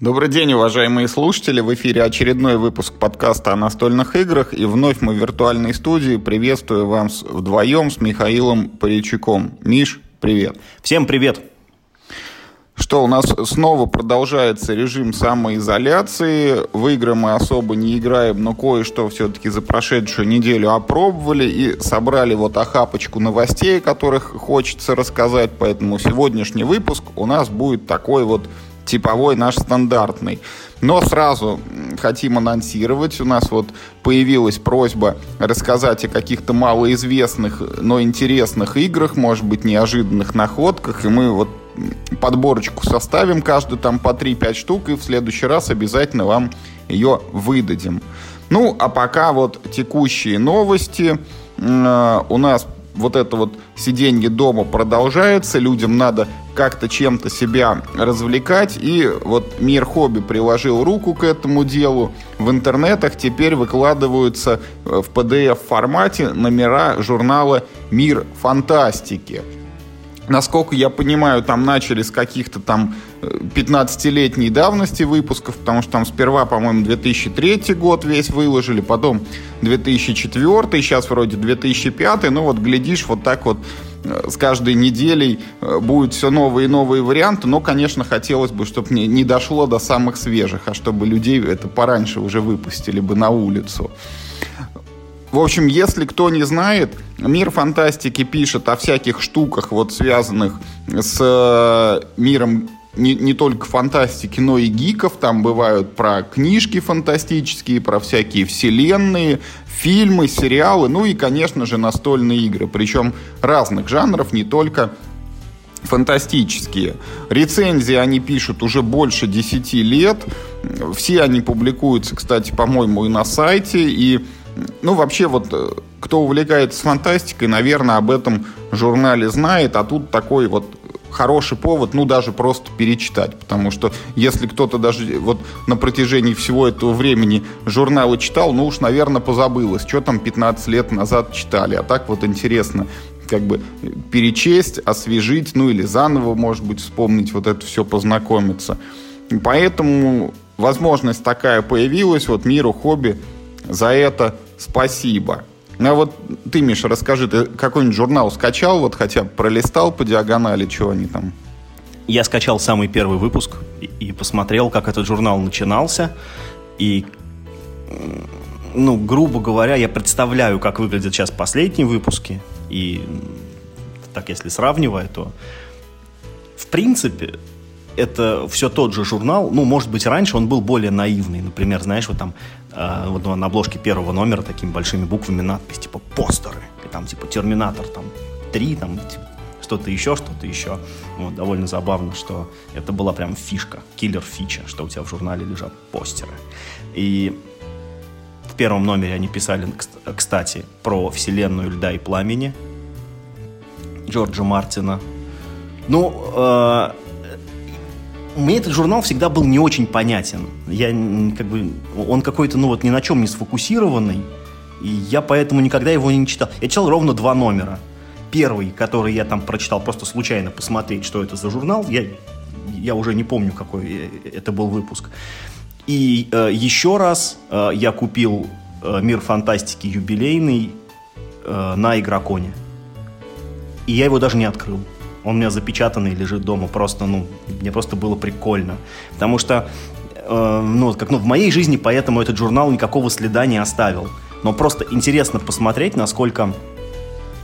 Добрый день, уважаемые слушатели. В эфире очередной выпуск подкаста о настольных играх. И вновь мы в виртуальной студии. Приветствую вас вдвоем с Михаилом Паричуком. Миш, привет. Всем привет. Что, у нас снова продолжается режим самоизоляции. В игры мы особо не играем, но кое-что все-таки за прошедшую неделю опробовали и собрали вот охапочку новостей, которых хочется рассказать. Поэтому сегодняшний выпуск у нас будет такой вот типовой наш стандартный. Но сразу хотим анонсировать, у нас вот появилась просьба рассказать о каких-то малоизвестных, но интересных играх, может быть, неожиданных находках, и мы вот подборочку составим, каждый там по 3-5 штук, и в следующий раз обязательно вам ее выдадим. Ну, а пока вот текущие новости. Э, у нас вот это вот сиденье дома продолжается, людям надо как-то чем-то себя развлекать, и вот Мир Хобби приложил руку к этому делу. В интернетах теперь выкладываются э, в PDF-формате номера журнала «Мир фантастики». Насколько я понимаю, там начали с каких-то там 15-летней давности выпусков, потому что там сперва, по-моему, 2003 год весь выложили, потом 2004, сейчас вроде 2005, ну вот глядишь, вот так вот э, с каждой неделей э, будет все новые и новые варианты, но, конечно, хотелось бы, чтобы не, не дошло до самых свежих, а чтобы людей это пораньше уже выпустили бы на улицу. В общем, если кто не знает, мир фантастики пишет о всяких штуках, вот связанных с э, миром не, не только фантастики, но и гиков. Там бывают про книжки фантастические, про всякие вселенные, фильмы, сериалы, ну и, конечно же, настольные игры. Причем разных жанров, не только фантастические. Рецензии они пишут уже больше 10 лет. Все они публикуются, кстати, по-моему, и на сайте. И, ну, вообще, вот, э, кто увлекается фантастикой, наверное, об этом журнале знает. А тут такой вот хороший повод, ну, даже просто перечитать. Потому что если кто-то даже вот на протяжении всего этого времени журналы читал, ну уж, наверное, позабылось, что там 15 лет назад читали. А так вот интересно как бы перечесть, освежить, ну или заново, может быть, вспомнить вот это все, познакомиться. Поэтому возможность такая появилась, вот миру хобби за это спасибо. Ну а вот ты, Миша, расскажи, ты какой-нибудь журнал скачал, вот хотя бы пролистал по диагонали, что они там? Я скачал самый первый выпуск и, посмотрел, как этот журнал начинался. И, ну, грубо говоря, я представляю, как выглядят сейчас последние выпуски. И так, если сравнивая, то в принципе это все тот же журнал. Ну, может быть, раньше он был более наивный. Например, знаешь, вот там вот на обложке первого номера такими большими буквами надпись, типа, постеры. И там, типа, Терминатор, там, 3, там, типа, что-то еще, что-то еще. Вот, довольно забавно, что это была прям фишка, киллер-фича, что у тебя в журнале лежат постеры. И в первом номере они писали, кстати, про вселенную льда и пламени Джорджа Мартина. Ну, э, мне этот журнал всегда был не очень понятен. Я как бы он какой-то ну вот ни на чем не сфокусированный, и я поэтому никогда его не читал. Я читал ровно два номера. Первый, который я там прочитал просто случайно посмотреть, что это за журнал, я я уже не помню какой это был выпуск. И э, еще раз э, я купил э, Мир фантастики юбилейный э, на Игроконе. И я его даже не открыл. Он у меня запечатанный лежит дома. Просто, ну, мне просто было прикольно. Потому что, э, ну, как, ну, в моей жизни поэтому этот журнал никакого следа не оставил. Но просто интересно посмотреть, насколько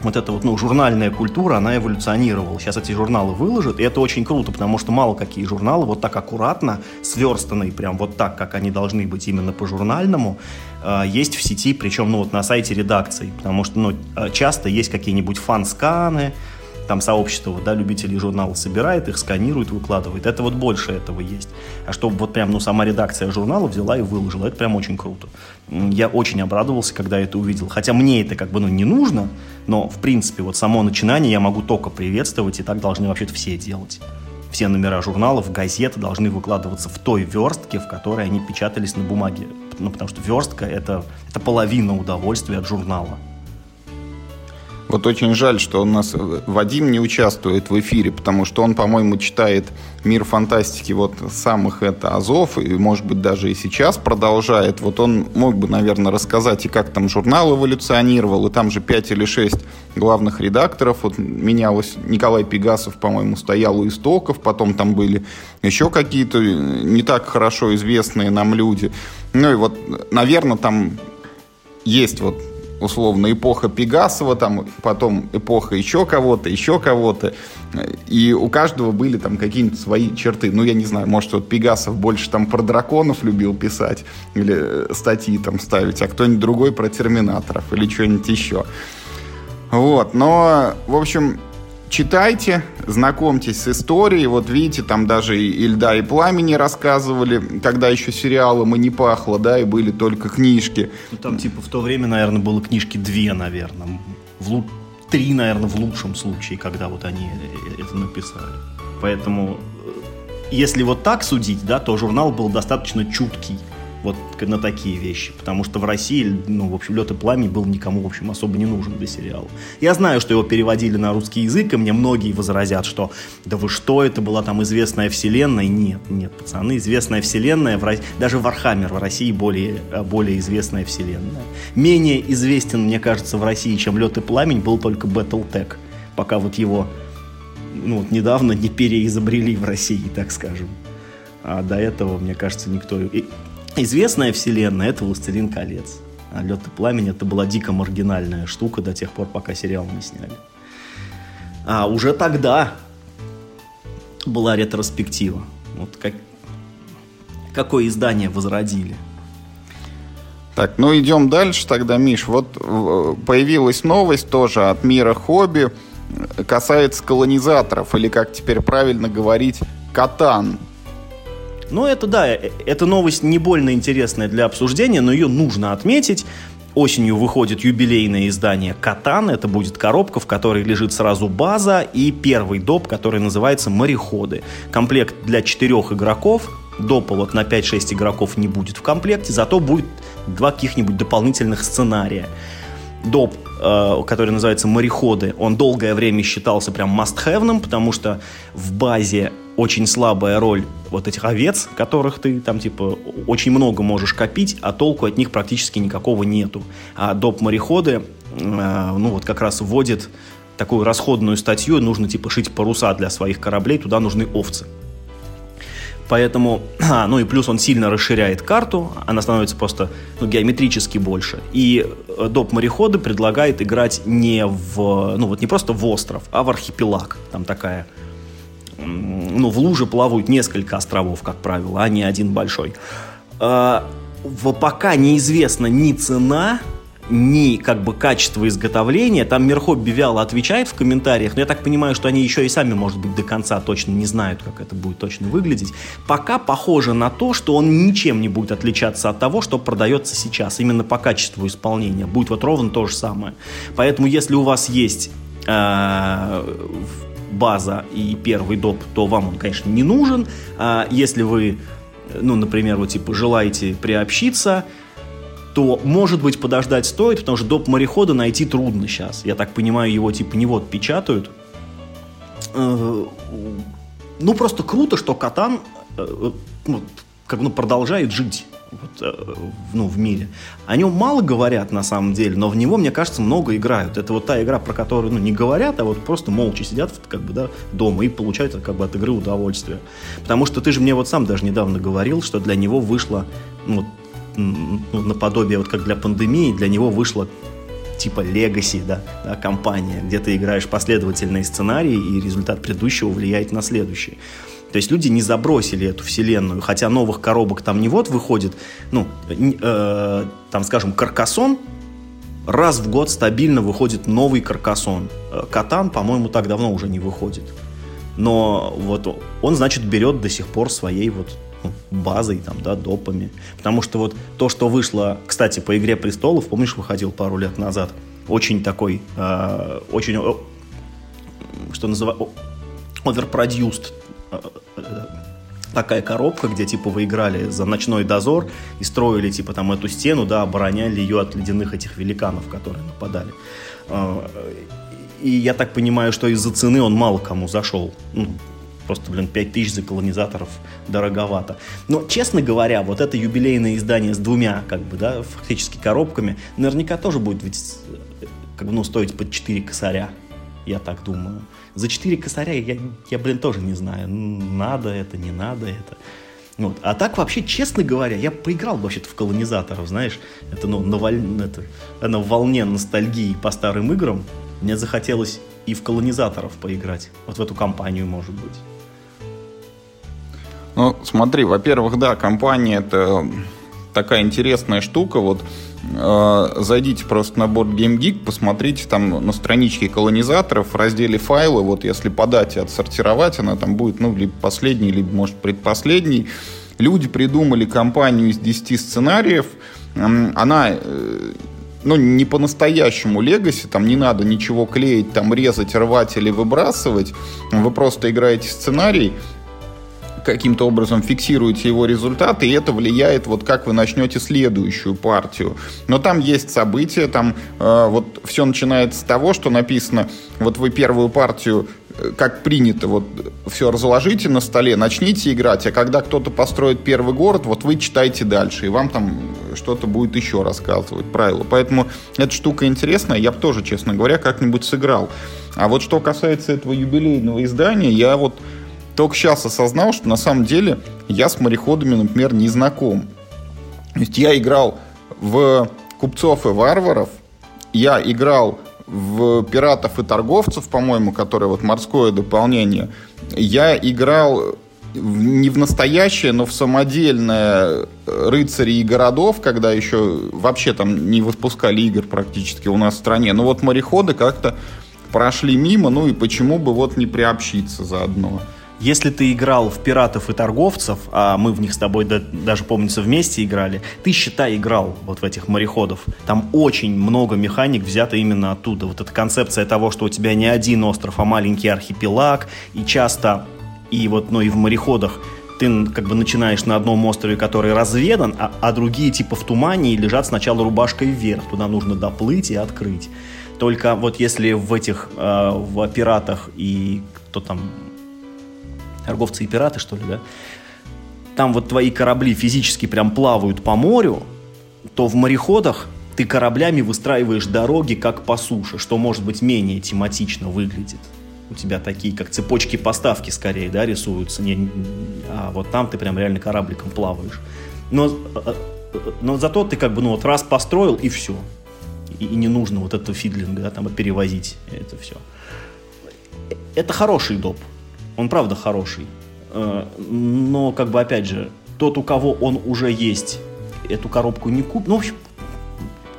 вот эта вот, ну, журнальная культура, она эволюционировала. Сейчас эти журналы выложат, и это очень круто, потому что мало какие журналы вот так аккуратно, сверстанные прям вот так, как они должны быть именно по журнальному, э, есть в сети, причем, ну, вот на сайте редакции, потому что, ну, э, часто есть какие-нибудь фан-сканы, там сообщество да, любителей журнала собирает их, сканирует, выкладывает. Это вот больше этого есть. А чтобы вот прям, ну, сама редакция журнала взяла и выложила, это прям очень круто. Я очень обрадовался, когда это увидел. Хотя мне это как бы, ну, не нужно, но, в принципе, вот само начинание я могу только приветствовать, и так должны вообще-то все делать. Все номера журналов, газеты должны выкладываться в той верстке, в которой они печатались на бумаге. Ну, потому что верстка это, — это половина удовольствия от журнала. Вот очень жаль, что у нас Вадим не участвует в эфире, потому что он, по-моему, читает мир фантастики вот самых это Азов, и, может быть, даже и сейчас продолжает. Вот он мог бы, наверное, рассказать, и как там журнал эволюционировал, и там же пять или шесть главных редакторов. Вот менялось, Николай Пегасов, по-моему, стоял у истоков, потом там были еще какие-то не так хорошо известные нам люди. Ну и вот, наверное, там есть вот условно эпоха Пегасова, там потом эпоха еще кого-то, еще кого-то, и у каждого были там какие-нибудь свои черты. Ну, я не знаю, может, вот Пегасов больше там про драконов любил писать или э, статьи там ставить, а кто-нибудь другой про терминаторов или что-нибудь еще. Вот, но, в общем, читайте, знакомьтесь с историей. Вот видите, там даже и Ильда и Пламени рассказывали, когда еще сериалом и не пахло, да, и были только книжки. Ну, там, типа, в то время, наверное, было книжки две, наверное. В лу... Три, наверное, в лучшем случае, когда вот они э, это написали. Поэтому, э, если вот так судить, да, то журнал был достаточно чуткий вот на такие вещи. Потому что в России, ну, в общем, «Лед и пламя» был никому, в общем, особо не нужен для сериала. Я знаю, что его переводили на русский язык, и мне многие возразят, что да вы что, это была там известная вселенная. Нет, нет, пацаны, известная вселенная, в, даже Warhammer в России более, более известная вселенная. Менее известен, мне кажется, в России, чем «Лед и пламень» был только Battletech, пока вот его ну, вот недавно не переизобрели в России, так скажем. А до этого, мне кажется, никто... Известная вселенная — это «Властелин колец». «Лед и пламень» — это была дико маргинальная штука до тех пор, пока сериал не сняли. А уже тогда была ретроспектива. Вот как, какое издание возродили. Так, ну идем дальше тогда, Миш. Вот э, появилась новость тоже от мира хобби. Касается колонизаторов, или как теперь правильно говорить, катан. Ну, это да, э, эта новость не больно интересная для обсуждения, но ее нужно отметить. Осенью выходит юбилейное издание «Катан». Это будет коробка, в которой лежит сразу база и первый доп, который называется «Мореходы». Комплект для четырех игроков. Допа вот на 5-6 игроков не будет в комплекте, зато будет два каких-нибудь дополнительных сценария. Доп, который называется «Мореходы», он долгое время считался прям must-have, потому что в базе очень слабая роль вот этих овец, которых ты там типа очень много можешь копить, а толку от них практически никакого нету. А доп-мореходы, э, ну вот как раз вводит такую расходную статью, нужно типа шить паруса для своих кораблей, туда нужны овцы. Поэтому, ну и плюс он сильно расширяет карту, она становится просто ну, геометрически больше. И э, доп. мореходы предлагает играть не в, ну вот не просто в остров, а в архипелаг. Там такая ну, в луже плавают несколько островов, как правило, а не один большой. А, пока неизвестна ни цена, ни как бы качество изготовления. Там Мерхобби вяло отвечает в комментариях, но я так понимаю, что они еще и сами, может быть, до конца точно не знают, как это будет точно выглядеть. Пока похоже на то, что он ничем не будет отличаться от того, что продается сейчас, именно по качеству исполнения. Будет вот ровно то же самое. Поэтому, если у вас есть э, база и первый доп, то вам он, конечно, не нужен. А если вы, ну, например, вот типа желаете приобщиться, то, может быть, подождать стоит, потому что доп. морехода найти трудно сейчас. Я так понимаю, его типа не вот печатают. Э, ну, просто круто, что Катан э, как ну, продолжает жить вот, э, ну, в мире. О нем мало говорят на самом деле, но в него, мне кажется, много играют. Это вот та игра, про которую ну, не говорят, а вот просто молча сидят как бы, да, дома и получают как бы, от игры удовольствие. Потому что ты же мне вот сам даже недавно говорил, что для него вышло ну, ну, наподобие, вот как для пандемии, для него вышло типа Legacy, да, да, компания, где ты играешь последовательные сценарии, и результат предыдущего влияет на следующий. То есть люди не забросили эту вселенную, хотя новых коробок там не вот выходит, ну, э, там, скажем, Каркасон, раз в год стабильно выходит новый Каркасон. Э, Катан, по-моему, так давно уже не выходит. Но вот он, значит, берет до сих пор своей вот базой, там, да, допами. Потому что вот то, что вышло, кстати, по «Игре престолов», помнишь, выходил пару лет назад, очень такой, э, очень, что называется, overproduced такая коробка, где, типа, вы играли за ночной дозор и строили, типа, там эту стену, да, обороняли ее от ледяных этих великанов, которые нападали. А, и я так понимаю, что из-за цены он мало кому зашел. Ну, просто, блин, 5 тысяч за колонизаторов дороговато. Но, честно говоря, вот это юбилейное издание с двумя, как бы, да, фактически коробками, наверняка тоже будет ведь, как бы, ну, стоить под 4 косаря, я так думаю. За 4 косаря я, я, блин, тоже не знаю, надо это, не надо это. Вот. А так вообще, честно говоря, я поиграл вообще-то в колонизаторов, знаешь, это, ну, на, воль... это, на волне ностальгии по старым играм. Мне захотелось и в колонизаторов поиграть. Вот в эту компанию, может быть. Ну, смотри, во-первых, да, компания это такая интересная штука. Вот э, зайдите просто на борт Game посмотрите там на страничке колонизаторов в разделе файлы. Вот если по дате отсортировать, она там будет, ну, либо последний, либо, может, предпоследний. Люди придумали компанию из 10 сценариев. Она э, ну, не по-настоящему легаси, там не надо ничего клеить, там резать, рвать или выбрасывать. Вы просто играете сценарий, каким-то образом фиксируете его результаты, и это влияет, вот как вы начнете следующую партию. Но там есть события, там э, вот все начинается с того, что написано, вот вы первую партию э, как принято, вот все разложите на столе, начните играть, а когда кто-то построит первый город, вот вы читайте дальше, и вам там что-то будет еще рассказывать, правила. Поэтому эта штука интересная, я бы тоже, честно говоря, как-нибудь сыграл. А вот что касается этого юбилейного издания, я вот только сейчас осознал, что на самом деле я с мореходами, например, не знаком. То есть я играл в купцов и варваров, я играл в пиратов и торговцев, по-моему, которые вот морское дополнение. Я играл не в настоящее, но в самодельное рыцари и городов, когда еще вообще там не выпускали игр практически у нас в стране. Но вот мореходы как-то прошли мимо, ну и почему бы вот не приобщиться заодно. Если ты играл в пиратов и торговцев, а мы в них с тобой да, даже, помнится, вместе играли, ты, считай, играл вот в этих мореходов. Там очень много механик взято именно оттуда. Вот эта концепция того, что у тебя не один остров, а маленький архипелаг, и часто, и вот, ну и в мореходах ты как бы начинаешь на одном острове, который разведан, а, а другие типа в тумане и лежат сначала рубашкой вверх. Туда нужно доплыть и открыть. Только вот если в этих, э, в пиратах и кто там, торговцы и пираты, что ли, да, там вот твои корабли физически прям плавают по морю, то в мореходах ты кораблями выстраиваешь дороги как по суше, что может быть менее тематично выглядит. У тебя такие, как цепочки поставки скорее, да, рисуются, не, а вот там ты прям реально корабликом плаваешь. Но, э, э, но зато ты как бы, ну вот раз построил и все. И, и не нужно вот это фидлинг, да, там перевозить это все. Это хороший доп он правда хороший. Э, но, как бы, опять же, тот, у кого он уже есть, эту коробку не купит. Ну, в общем,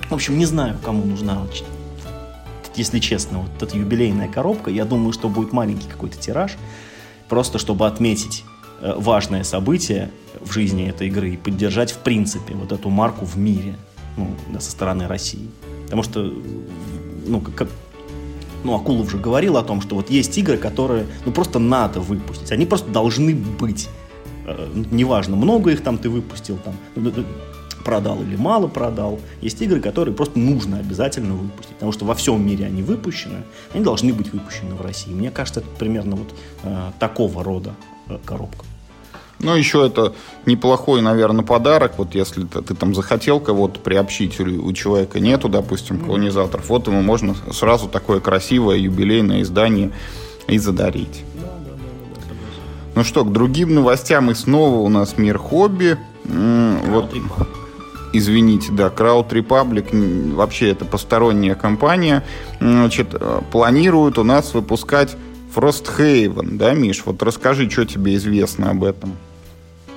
в общем, не знаю, кому нужна, если честно, вот эта юбилейная коробка. Я думаю, что будет маленький какой-то тираж, просто чтобы отметить э, важное событие в жизни этой игры и поддержать, в принципе, вот эту марку в мире ну, со стороны России. Потому что, ну, как, ну, Акулов уже говорил о том, что вот есть игры, которые, ну, просто надо выпустить. Они просто должны быть. Э, неважно, много их там ты выпустил, там, продал или мало продал. Есть игры, которые просто нужно обязательно выпустить. Потому что во всем мире они выпущены, они должны быть выпущены в России. Мне кажется, это примерно вот э, такого рода э, коробка. Ну, еще это неплохой, наверное, подарок. Вот если ты, ты там захотел кого-то приобщить, или у человека нету, допустим, колонизаторов, вот ему можно сразу такое красивое юбилейное издание и задарить. Ну что, к другим новостям и снова у нас мир хобби. Вот, извините, да, Crowd Republic, вообще это посторонняя компания, значит, э, планирует у нас выпускать Frosthaven, да, Миш? Вот расскажи, что тебе известно об этом.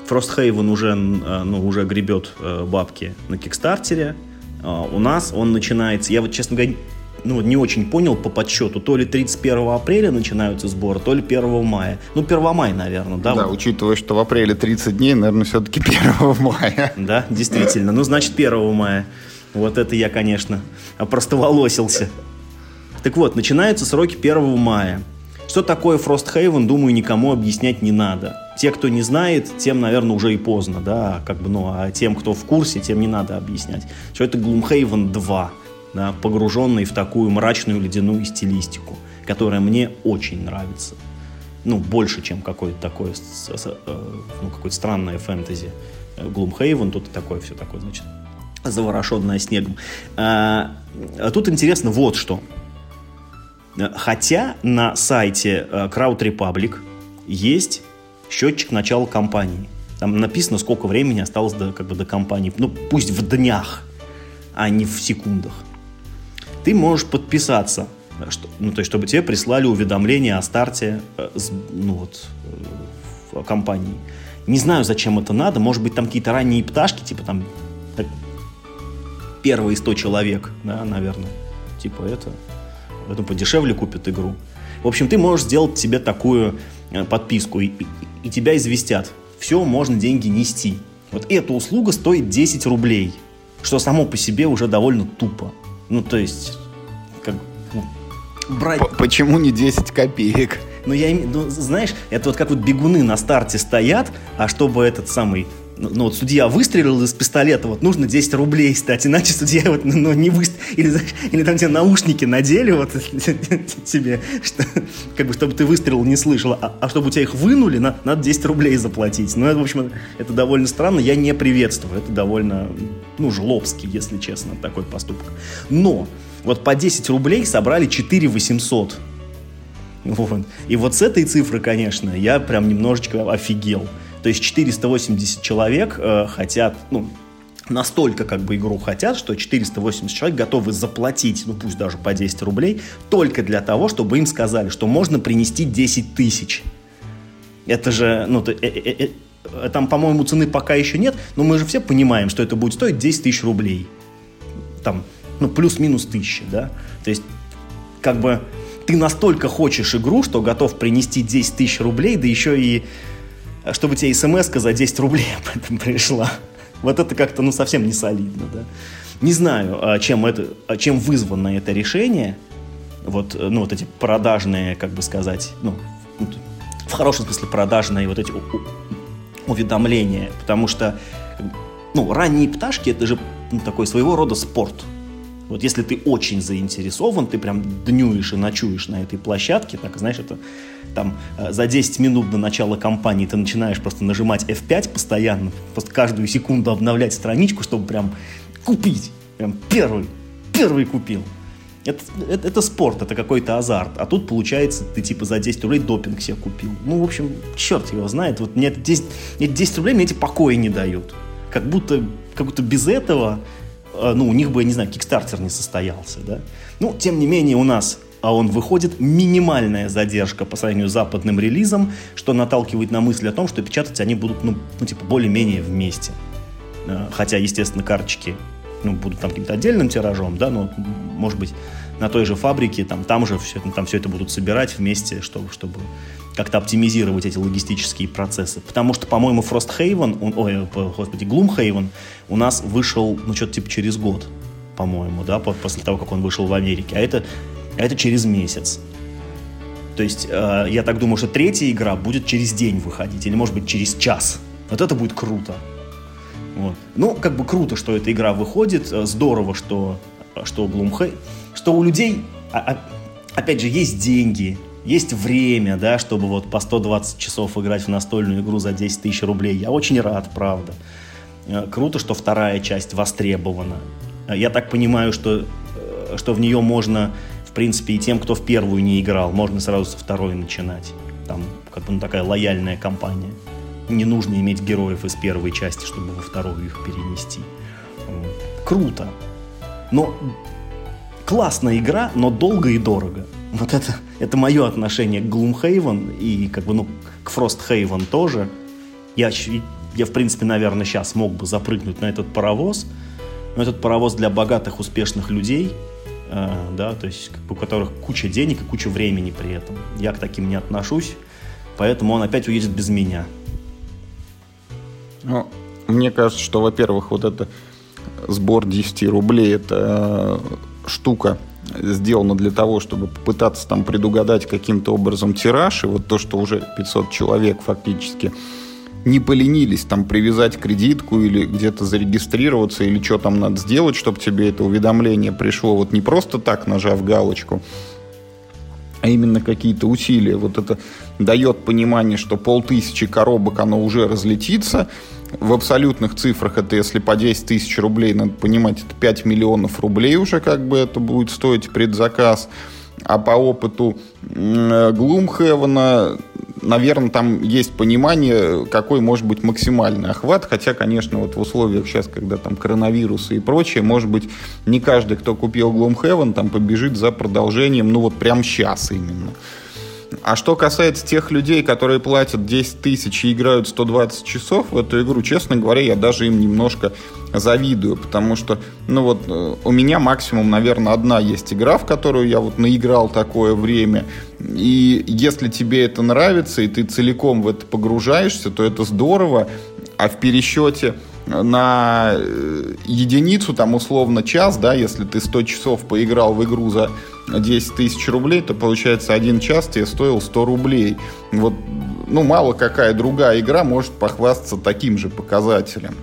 Frosthaven уже, э, ну, уже гребет э, бабки на Кикстартере. А, у нас он начинается, я вот, честно говоря, ну, не очень понял по подсчету, то ли 31 апреля начинаются сборы, то ли 1 мая. Ну, 1 мая, наверное, да? Да, вот. учитывая, что в апреле 30 дней, наверное, все-таки 1 мая. Да, действительно. Ну, значит, 1 мая. Вот это я, конечно, опростоволосился. Так вот, начинаются сроки 1 мая. Что такое Frosthaven, думаю, никому объяснять не надо. Те, кто не знает, тем, наверное, уже и поздно, да, как бы, ну, а тем, кто в курсе, тем не надо объяснять. Что это Gloomhaven 2, да, погруженный в такую мрачную ледяную стилистику, которая мне очень нравится. Ну, больше, чем какое-то такое, э, ну, какое-то странное фэнтези. Gloomhaven, тут такое все такое, значит, заворошенное снегом. А, а тут интересно вот что. Хотя на сайте э, Crowd Republic есть счетчик начала кампании. Там написано, сколько времени осталось до, как бы, до кампании. Ну, пусть в днях, а не в секундах. Ты можешь подписаться, что, ну, то есть, чтобы тебе прислали уведомление о старте э, ну, вот, э, компании. Не знаю, зачем это надо. Может быть, там какие-то ранние пташки, типа там первые 100 человек, да, наверное. Типа это поэтому подешевле купят игру. В общем, ты можешь сделать себе такую э, подписку, и, и, и тебя известят. Все, можно деньги нести. Вот эта услуга стоит 10 рублей, что само по себе уже довольно тупо. Ну, то есть, как ну, брать... Почему не 10 копеек? Ну, я, ну, знаешь, это вот как вот бегуны на старте стоят, а чтобы этот самый ну, ну, вот судья выстрелил из пистолета, вот нужно 10 рублей стать, иначе судья вот, ну, не выстрелил, или, или там тебе наушники надели вот тебе, что, как бы, чтобы ты выстрелил не слышал, а, а чтобы у тебя их вынули, на, надо 10 рублей заплатить. Ну, это, в общем, это довольно странно, я не приветствую, это довольно, ну, жлобский, если честно, такой поступок. Но вот по 10 рублей собрали 4 800. Вот. И вот с этой цифры, конечно, я прям немножечко офигел. То есть 480 человек э, хотят, ну, настолько как бы игру хотят, что 480 человек готовы заплатить, ну пусть даже по 10 рублей, только для того, чтобы им сказали, что можно принести 10 тысяч. Это же, ну, э, э, э, там, по-моему, цены пока еще нет, но мы же все понимаем, что это будет стоить 10 тысяч рублей. Там, ну, плюс-минус тысячи, да? То есть, как бы, ты настолько хочешь игру, что готов принести 10 тысяч рублей, да еще и чтобы тебе смс за 10 рублей об этом пришла. Вот это как-то, ну, совсем не солидно, да. Не знаю, а чем, это, а чем вызвано это решение. Вот, ну, вот эти продажные, как бы сказать, ну, в хорошем смысле продажные вот эти уведомления. Потому что, ну, ранние пташки, это же ну, такой своего рода спорт. Вот если ты очень заинтересован, ты прям днюешь и ночуешь на этой площадке, так, знаешь, это там э, за 10 минут до начала кампании ты начинаешь просто нажимать F5 постоянно, просто каждую секунду обновлять страничку, чтобы прям купить. Прям первый, первый купил. Это, это, это спорт, это какой-то азарт. А тут, получается, ты типа за 10 рублей допинг себе купил. Ну, в общем, черт его знает. Вот мне 10, мне 10 рублей мне эти покоя не дают. Как будто, как будто без этого, ну, у них бы, я не знаю, кикстартер не состоялся, да. Ну, тем не менее, у нас а он выходит минимальная задержка по сравнению с западным релизом, что наталкивает на мысль о том, что печатать они будут, ну, ну типа, более-менее вместе. Э, хотя, естественно, карточки ну, будут там каким-то отдельным тиражом, да, но, может быть, на той же фабрике, там, там же все, там все это будут собирать вместе, чтобы, чтобы как-то оптимизировать эти логистические процессы. Потому что, по-моему, Frosthaven, он, ой, господи, Gloomhaven у нас вышел, ну, что-то типа через год, по-моему, да, после того, как он вышел в Америке. А это а это через месяц. То есть э, я так думаю, что третья игра будет через день выходить, или может быть через час. Вот это будет круто. Вот. Ну, как бы круто, что эта игра выходит, э, здорово, что, что Gloomhaven, что у людей, а, а, опять же, есть деньги, есть время, да, чтобы вот по 120 часов играть в настольную игру за 10 тысяч рублей. Я очень рад, правда. Э, круто, что вторая часть востребована. Я так понимаю, что, что в нее можно принципе, и тем, кто в первую не играл, можно сразу со второй начинать. Там как бы ну, такая лояльная компания. Не нужно иметь героев из первой части, чтобы во вторую их перенести. Круто. Но классная игра, но долго и дорого. Вот это, это мое отношение к Gloomhaven и как бы, ну, к Frosthaven тоже. Я, я, в принципе, наверное, сейчас мог бы запрыгнуть на этот паровоз, но этот паровоз для богатых, успешных людей – Э, да, то есть у которых куча денег и куча времени при этом. Я к таким не отношусь, поэтому он опять уедет без меня. Ну, мне кажется, что, во-первых, вот это сбор 10 рублей, это штука сделано для того, чтобы попытаться там предугадать каким-то образом тираж, и вот то, что уже 500 человек фактически не поленились там привязать кредитку или где-то зарегистрироваться, или что там надо сделать, чтобы тебе это уведомление пришло, вот не просто так нажав галочку, а именно какие-то усилия. Вот это дает понимание, что полтысячи коробок оно уже разлетится. В абсолютных цифрах это если по 10 тысяч рублей, надо понимать, это 5 миллионов рублей уже как бы это будет стоить предзаказ. А по опыту Gloomhaven наверное, там есть понимание, какой может быть максимальный охват, хотя, конечно, вот в условиях сейчас, когда там коронавирусы и прочее, может быть, не каждый, кто купил Gloomhaven, там побежит за продолжением, ну вот прям сейчас именно. А что касается тех людей, которые платят 10 тысяч и играют 120 часов в эту игру, честно говоря, я даже им немножко завидую, потому что, ну вот, э, у меня максимум, наверное, одна есть игра, в которую я вот наиграл такое время, и если тебе это нравится, и ты целиком в это погружаешься, то это здорово, а в пересчете на э, единицу, там условно час, да, если ты 100 часов поиграл в игру за 10 тысяч рублей, то получается один час тебе стоил 100 рублей. Вот, ну, мало какая другая игра может похвастаться таким же показателем.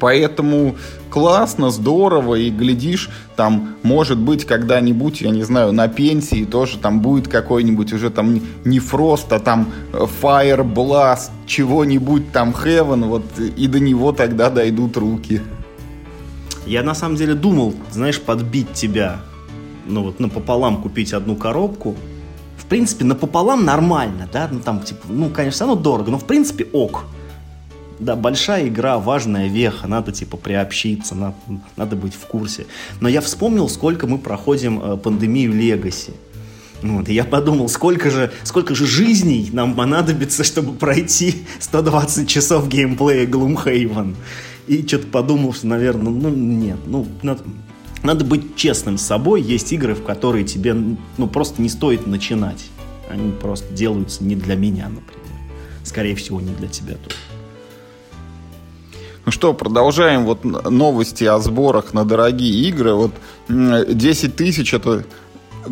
Поэтому классно, здорово, и глядишь, там, может быть, когда-нибудь, я не знаю, на пенсии тоже там будет какой-нибудь уже там не Фрост, а там Fire Blast, чего-нибудь там Heaven, вот, и до него тогда дойдут руки. Я на самом деле думал, знаешь, подбить тебя, ну вот напополам купить одну коробку, в принципе, напополам нормально, да, ну там, типа, ну, конечно, оно дорого, но в принципе ок да, большая игра, важная веха, надо типа приобщиться, надо, надо быть в курсе. Но я вспомнил, сколько мы проходим э, пандемию Легаси. Вот, и я подумал, сколько же, сколько же жизней нам понадобится, чтобы пройти 120 часов геймплея Gloomhaven. И что-то подумал, что, наверное, ну нет, ну надо, надо быть честным с собой. Есть игры, в которые тебе ну, просто не стоит начинать. Они просто делаются не для меня, например. Скорее всего, не для тебя тоже. Ну что, продолжаем вот новости о сборах на дорогие игры. Вот 10 тысяч это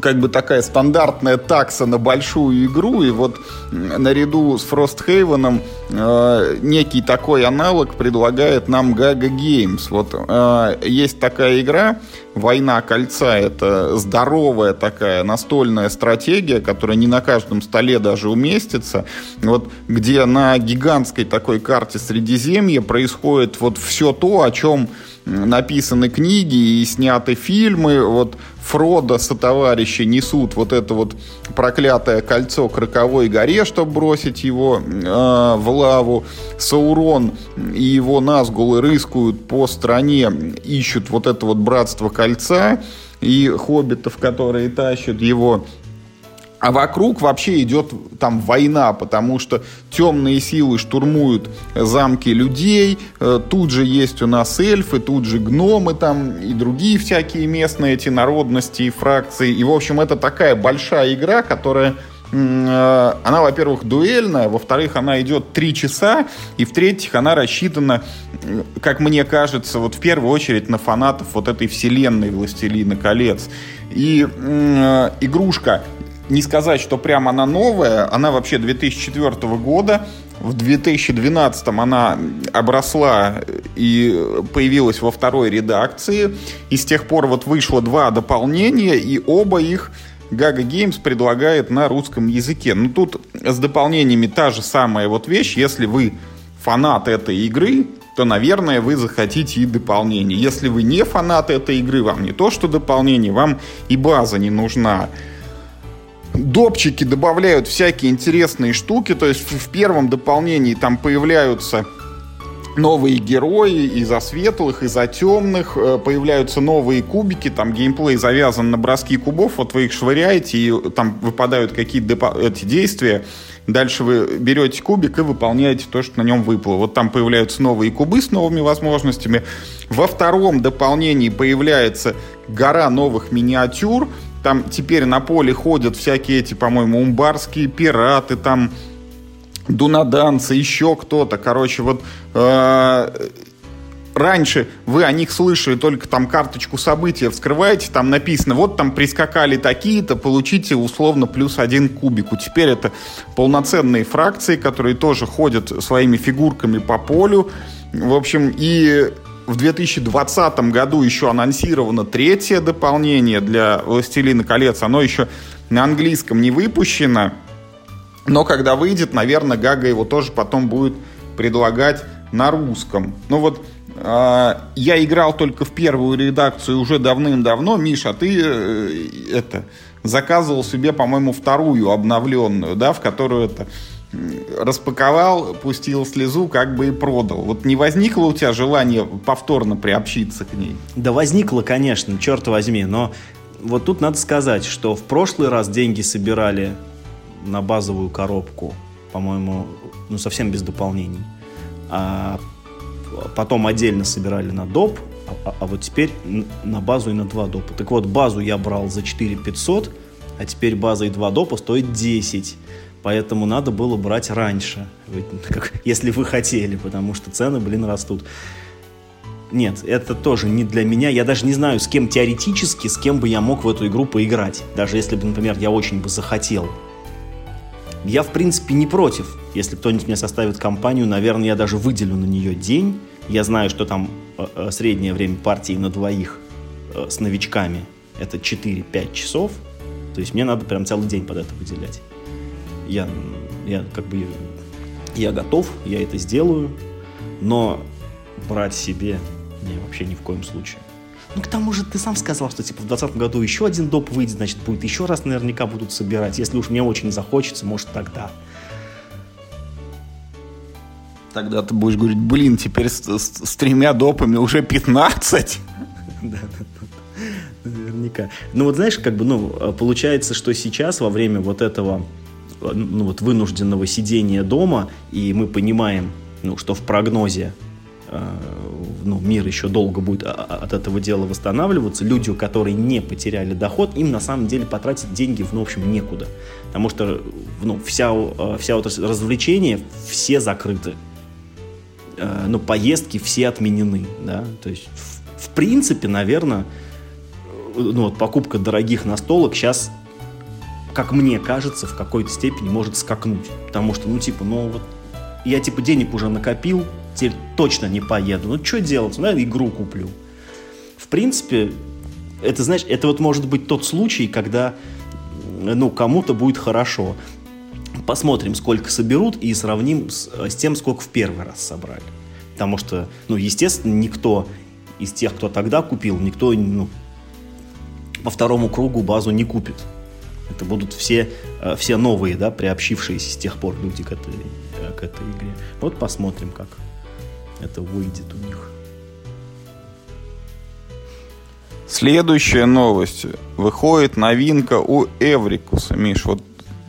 как бы такая стандартная такса на большую игру, и вот наряду с Frosthaven э, некий такой аналог предлагает нам Gaga Games. Вот э, есть такая игра «Война кольца», это здоровая такая настольная стратегия, которая не на каждом столе даже уместится, вот где на гигантской такой карте Средиземья происходит вот все то, о чем написаны книги и сняты фильмы. Вот Фродо со товарищи несут вот это вот проклятое кольцо к роковой горе, чтобы бросить его э, в лаву. Саурон и его Назгулы рыскают по стране, ищут вот это вот братство кольца и хоббитов, которые тащат его а вокруг вообще идет там война, потому что темные силы штурмуют замки людей. Э, тут же есть у нас эльфы, тут же гномы там и другие всякие местные эти народности и фракции. И, в общем, это такая большая игра, которая э, она, во-первых, дуэльная, во-вторых, она идет три часа, и в-третьих, она рассчитана, как мне кажется, вот в первую очередь на фанатов вот этой вселенной «Властелина колец». И э, игрушка не сказать, что прям она новая, она вообще 2004 года, в 2012 она обросла и появилась во второй редакции. И с тех пор вот вышло два дополнения, и оба их Gaga Games предлагает на русском языке. Ну, тут с дополнениями та же самая вот вещь. Если вы фанат этой игры, то, наверное, вы захотите и дополнение. Если вы не фанат этой игры, вам не то что дополнение, вам и база не нужна допчики добавляют всякие интересные штуки. То есть в первом дополнении там появляются новые герои и за светлых, и за темных. Э, появляются новые кубики, там геймплей завязан на броски кубов, вот вы их швыряете, и там выпадают какие-то эти действия. Дальше вы берете кубик и выполняете то, что на нем выпало. Вот там появляются новые кубы с новыми возможностями. Во втором дополнении появляется гора новых миниатюр, там теперь на поле ходят всякие эти, по-моему, умбарские пираты, там дунаданцы, еще кто-то. Короче, вот э, раньше вы о них слышали только там карточку события, вскрываете, там написано, вот там прискакали такие-то, получите условно плюс один кубик. Теперь это полноценные фракции, которые тоже ходят своими фигурками по полю. В общем, и в 2020 году еще анонсировано третье дополнение для «Властелина колец». Оно еще на английском не выпущено, но когда выйдет, наверное, Гага его тоже потом будет предлагать на русском. Ну вот э, я играл только в первую редакцию уже давным-давно. Миша, ты э, это заказывал себе, по-моему, вторую обновленную, да, в которую это распаковал, пустил слезу, как бы и продал. Вот не возникло у тебя желание повторно приобщиться к ней? Да возникло, конечно, черт возьми, но вот тут надо сказать, что в прошлый раз деньги собирали на базовую коробку, по-моему, ну совсем без дополнений. А потом отдельно собирали на доп, а, а вот теперь на базу и на два допа. Так вот, базу я брал за 4 500, а теперь база и два допа стоит 10. Поэтому надо было брать раньше, если вы хотели, потому что цены, блин, растут. Нет, это тоже не для меня. Я даже не знаю, с кем теоретически, с кем бы я мог в эту игру поиграть. Даже если бы, например, я очень бы захотел. Я, в принципе, не против. Если кто-нибудь мне составит компанию, наверное, я даже выделю на нее день. Я знаю, что там э, э среднее время партии на двоих э, с новичками это 4-5 часов. То есть мне надо прям целый день под это выделять я, я как бы я готов, я это сделаю, но брать себе не, вообще ни в коем случае. Ну, к тому же ты сам сказал, что типа в 2020 году еще один доп выйдет, значит, будет еще раз наверняка будут собирать. Если уж мне очень захочется, может, тогда. Тогда ты будешь говорить, блин, теперь с, с, с тремя допами уже 15. Да, наверняка. Ну вот знаешь, как бы, ну, получается, что сейчас во время вот этого ну, вот вынужденного сидения дома, и мы понимаем, ну, что в прогнозе э, ну, мир еще долго будет от этого дела восстанавливаться, люди, которые не потеряли доход, им на самом деле потратить деньги, ну, в общем, некуда. Потому что ну, вся, э, вся вот развлечения, все закрыты. Э, ну, поездки все отменены, да, то есть, в, в принципе, наверное, ну, вот покупка дорогих настолок сейчас как мне кажется, в какой-то степени может скакнуть. Потому что, ну, типа, ну, вот я, типа, денег уже накопил, теперь точно не поеду. Ну, что делать? Ну, я игру куплю. В принципе, это, знаешь, это вот может быть тот случай, когда, ну, кому-то будет хорошо. Посмотрим, сколько соберут, и сравним с, с тем, сколько в первый раз собрали. Потому что, ну, естественно, никто из тех, кто тогда купил, никто, ну, по второму кругу базу не купит. Это будут все, э, все новые, да, приобщившиеся с тех пор люди к этой, э, к этой игре. Вот посмотрим, как это выйдет у них. Следующая новость. Выходит новинка у Эврикуса. Миш, вот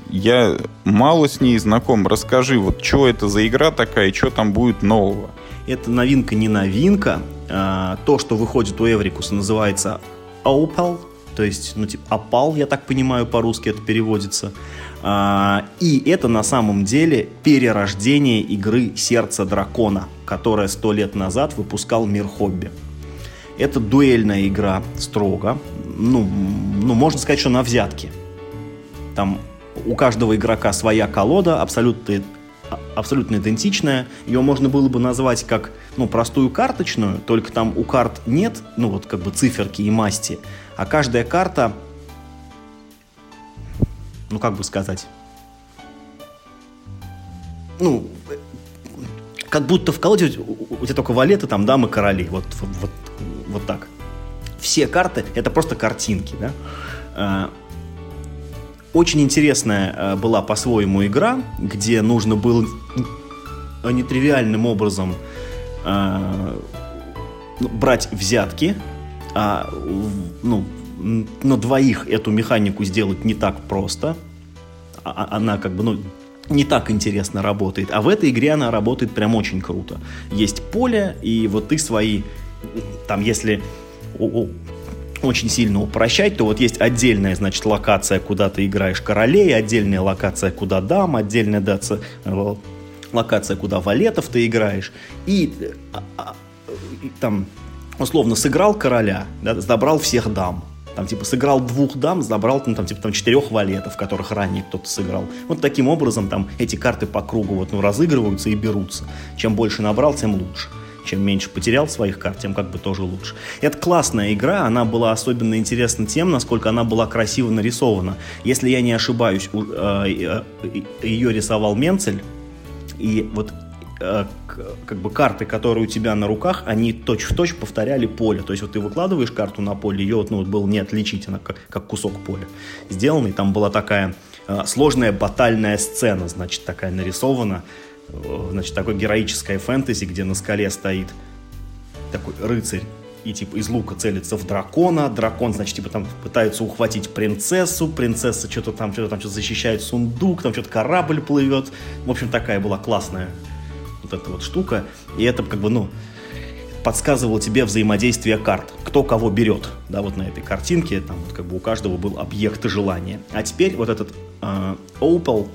я мало с ней знаком. Расскажи, вот что это за игра такая и что там будет нового? Это новинка не новинка. А, то, что выходит у Эврикуса, называется Opal то есть, ну, типа, опал, я так понимаю, по-русски это переводится. А, и это на самом деле перерождение игры «Сердце дракона», которая сто лет назад выпускал Мир Хобби. Это дуэльная игра строго, ну, ну, можно сказать, что на взятке. Там у каждого игрока своя колода, абсолютно, абсолютно идентичная. Ее можно было бы назвать как ну, простую карточную, только там у карт нет, ну вот как бы циферки и масти, а каждая карта, ну как бы сказать, ну, как будто в колоде у тебя только валеты, там дамы, короли, вот, вот, вот, так. Все карты — это просто картинки, да. А, очень интересная а, была по-своему игра, где нужно было нетривиальным образом а, брать взятки, а, ну, на двоих эту механику сделать не так просто. А, а, она как бы, ну, не так интересно работает. А в этой игре она работает прям очень круто. Есть поле, и вот ты свои, там, если очень сильно упрощать, то вот есть отдельная, значит, локация, куда ты играешь королей, отдельная локация, куда дам, отдельная даться, э, локация, куда валетов ты играешь. И там, условно, сыграл короля, да, забрал всех дам. Там, типа, сыграл двух дам, забрал, ну, там, типа, там, четырех валетов, которых ранее кто-то сыграл. Вот таким образом, там, эти карты по кругу, вот, ну, разыгрываются и берутся. Чем больше набрал, тем лучше. Чем меньше потерял своих карт, тем как бы тоже лучше. Это классная игра, она была особенно интересна тем, насколько она была красиво нарисована. Если я не ошибаюсь, э, э, ее рисовал Менцель, и вот как бы карты, которые у тебя на руках, они точь-в-точь повторяли поле. То есть вот ты выкладываешь карту на поле, ее вот, ну, вот было не отличить, она как, как кусок поля сделанный. Там была такая э, сложная батальная сцена, значит, такая нарисована. Э, значит, такой героическое фэнтези, где на скале стоит такой рыцарь и типа из лука целится в дракона, дракон, значит, типа там пытается ухватить принцессу, принцесса что-то там, что-то там что-то защищает сундук, там что-то корабль плывет. В общем, такая была классная вот эта вот штука. И это как бы, ну, подсказывало тебе взаимодействие карт, кто кого берет, да, вот на этой картинке, там вот как бы у каждого был объект желания. А теперь вот этот э, Opal,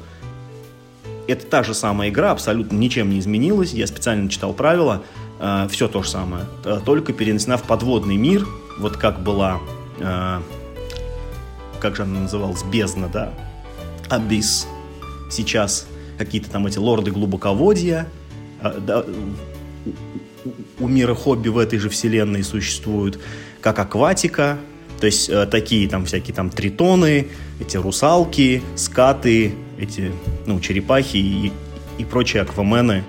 это та же самая игра, абсолютно ничем не изменилась, я специально читал правила, э, все то же самое, э, только перенесена в подводный мир, вот как была, э, как же она называлась, бездна, да, Abyss, сейчас какие-то там эти лорды глубоководья, да, у мира хобби в этой же вселенной существуют, как акватика, то есть э, такие там всякие там тритоны, эти русалки, скаты, эти, ну, черепахи и, и прочие аквамены,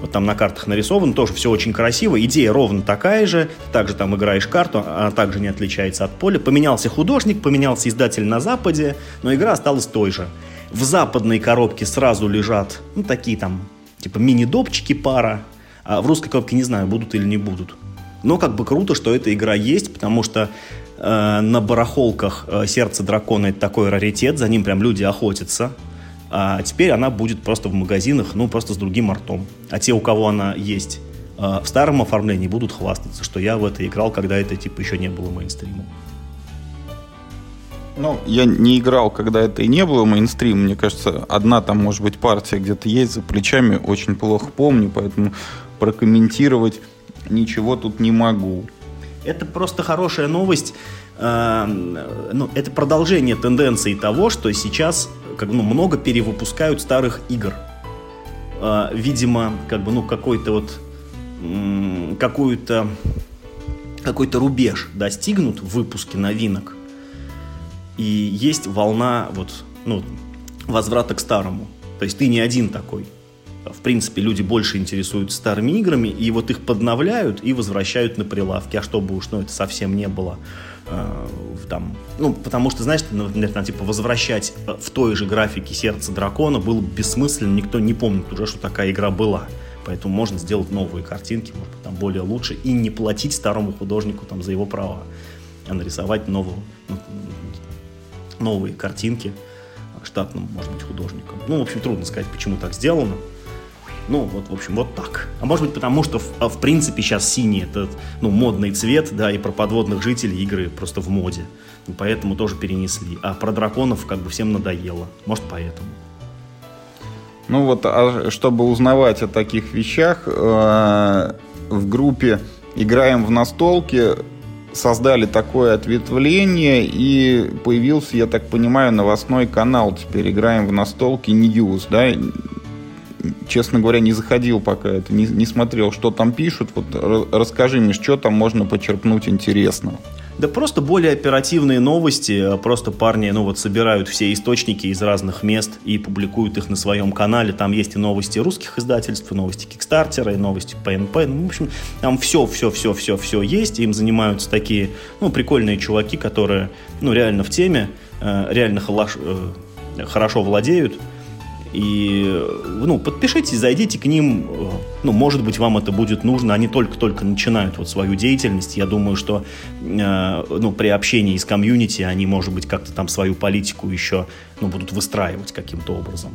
вот там на картах нарисовано, тоже все очень красиво, идея ровно такая же, также там играешь карту, она также не отличается от поля. Поменялся художник, поменялся издатель на Западе, но игра осталась той же. В западной коробке сразу лежат, ну, такие там, типа мини-допчики пара, а в русской коробке не знаю, будут или не будут. Но как бы круто, что эта игра есть, потому что э, на барахолках э, «Сердце дракона» это такой раритет, за ним прям люди охотятся. А теперь она будет просто в магазинах, ну, просто с другим артом. А те, у кого она есть э, в старом оформлении, будут хвастаться, что я в это играл, когда это, типа, еще не было мейнстримом. Ну, я не играл, когда это и не было мейнстрим. Мне кажется, одна там, может быть, партия где-то есть за плечами. Очень плохо помню, поэтому прокомментировать ничего тут не могу. Это просто хорошая новость. Э, ну, это продолжение тенденции того, что сейчас как ну, много перевыпускают старых игр. Э, видимо, как бы, ну, какой-то вот какую-то какой-то рубеж достигнут в выпуске новинок. И есть волна вот, ну, возврата к старому. То есть ты не один такой. В принципе, люди больше интересуются старыми играми, и вот их подновляют и возвращают на прилавки. А чтобы уж, ну, это совсем не было э, там, ну, потому что, знаешь, например, там, типа, возвращать э, в той же графике сердце дракона было бы бессмысленно, никто не помнит уже, что такая игра была. Поэтому можно сделать новые картинки, может быть, там более лучше, и не платить старому художнику там за его права, а нарисовать новую, ну, новые картинки штатным, может быть, художником. Ну, в общем, трудно сказать, почему так сделано. Ну, вот, в общем, вот так. А может быть, потому что, в, а, в принципе, сейчас синий это, ну, модный цвет, да, и про подводных жителей игры просто в моде. И поэтому тоже перенесли. А про драконов как бы всем надоело. Может, поэтому. Ну вот, а чтобы узнавать о таких вещах, э, в группе «Играем в настолки» создали такое ответвление, и появился, я так понимаю, новостной канал. Теперь играем в настолки News, да? Честно говоря, не заходил пока это, не, не смотрел, что там пишут. Вот расскажи мне, что там можно почерпнуть интересного. Да просто более оперативные новости. Просто парни, ну вот, собирают все источники из разных мест и публикуют их на своем канале. Там есть и новости русских издательств, и новости Кикстартера, и новости PNP. Ну, в общем, там все, все, все, все, все есть. Им занимаются такие, ну, прикольные чуваки, которые, ну, реально в теме, э, реально э, хорошо владеют. И, ну, подпишитесь, зайдите к ним. Ну, может быть, вам это будет нужно. Они только-только начинают вот свою деятельность. Я думаю, что, э, ну, при общении с комьюнити они, может быть, как-то там свою политику еще, ну, будут выстраивать каким-то образом.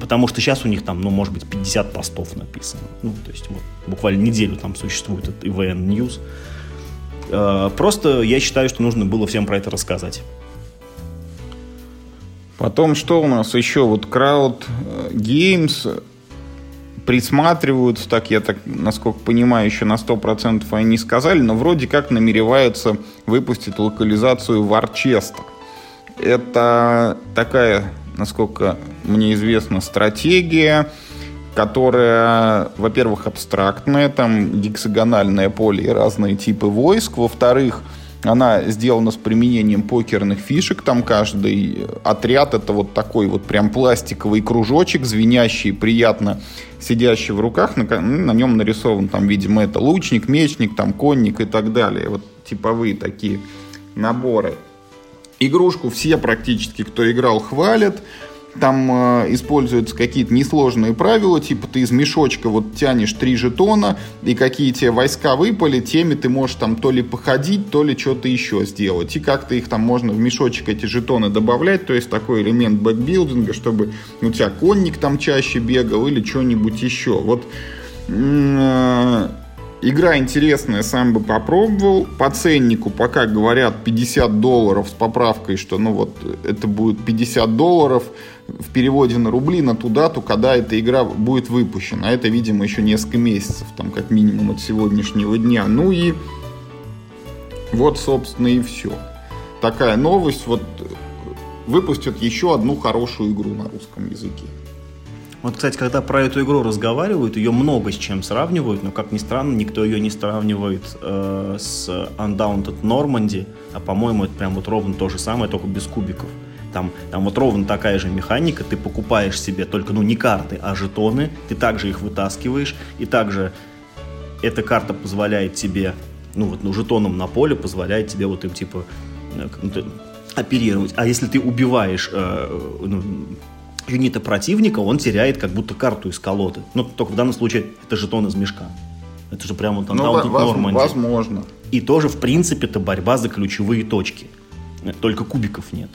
Потому что сейчас у них там, ну, может быть, 50 постов написано. Ну, то есть вот буквально неделю там существует этот EVN News. Э, просто я считаю, что нужно было всем про это рассказать. Потом что у нас еще? Вот Crowd Games присматриваются, так я так, насколько понимаю, еще на 100% они не сказали, но вроде как намереваются выпустить локализацию Варчеста. Это такая, насколько мне известно, стратегия, которая, во-первых, абстрактная, там гексагональное поле и разные типы войск, во-вторых, она сделана с применением покерных фишек. Там каждый отряд это вот такой вот прям пластиковый кружочек, звенящий, приятно сидящий в руках. На, на нем нарисован там, видимо, это лучник, мечник, там конник и так далее. Вот типовые такие наборы. Игрушку все практически, кто играл, хвалят. Там э, используются какие-то несложные правила, типа ты из мешочка вот тянешь три жетона, и какие тебе войска выпали, теми ты можешь там то ли походить, то ли что-то еще сделать. И как-то их там можно в мешочек эти жетоны добавлять, то есть такой элемент бэкбилдинга, чтобы у тебя конник там чаще бегал или что-нибудь еще. Вот э, Игра интересная, сам бы попробовал. По ценнику пока говорят 50 долларов с поправкой, что ну вот это будет 50 долларов в переводе на рубли на ту дату, когда эта игра будет выпущена. А это, видимо, еще несколько месяцев, там как минимум от сегодняшнего дня. Ну и вот, собственно, и все. Такая новость. Вот выпустят еще одну хорошую игру на русском языке. Вот, кстати, когда про эту игру разговаривают, ее много с чем сравнивают, но, как ни странно, никто ее не сравнивает э, с Undaunted Normandy, а, по-моему, это прям вот ровно то же самое, только без кубиков. Там, там вот ровно такая же механика, ты покупаешь себе только, ну, не карты, а жетоны, ты также их вытаскиваешь, и также эта карта позволяет тебе, ну, вот, ну, жетоном на поле позволяет тебе вот им, типа, э, ну, оперировать. А если ты убиваешь э, ну, юнита противника, он теряет как будто карту из колоды. Ну, только в данном случае это жетон из мешка. Это же прямо там ну, воз, Норманди. Возможно. И тоже, в принципе, это борьба за ключевые точки. Только кубиков нет.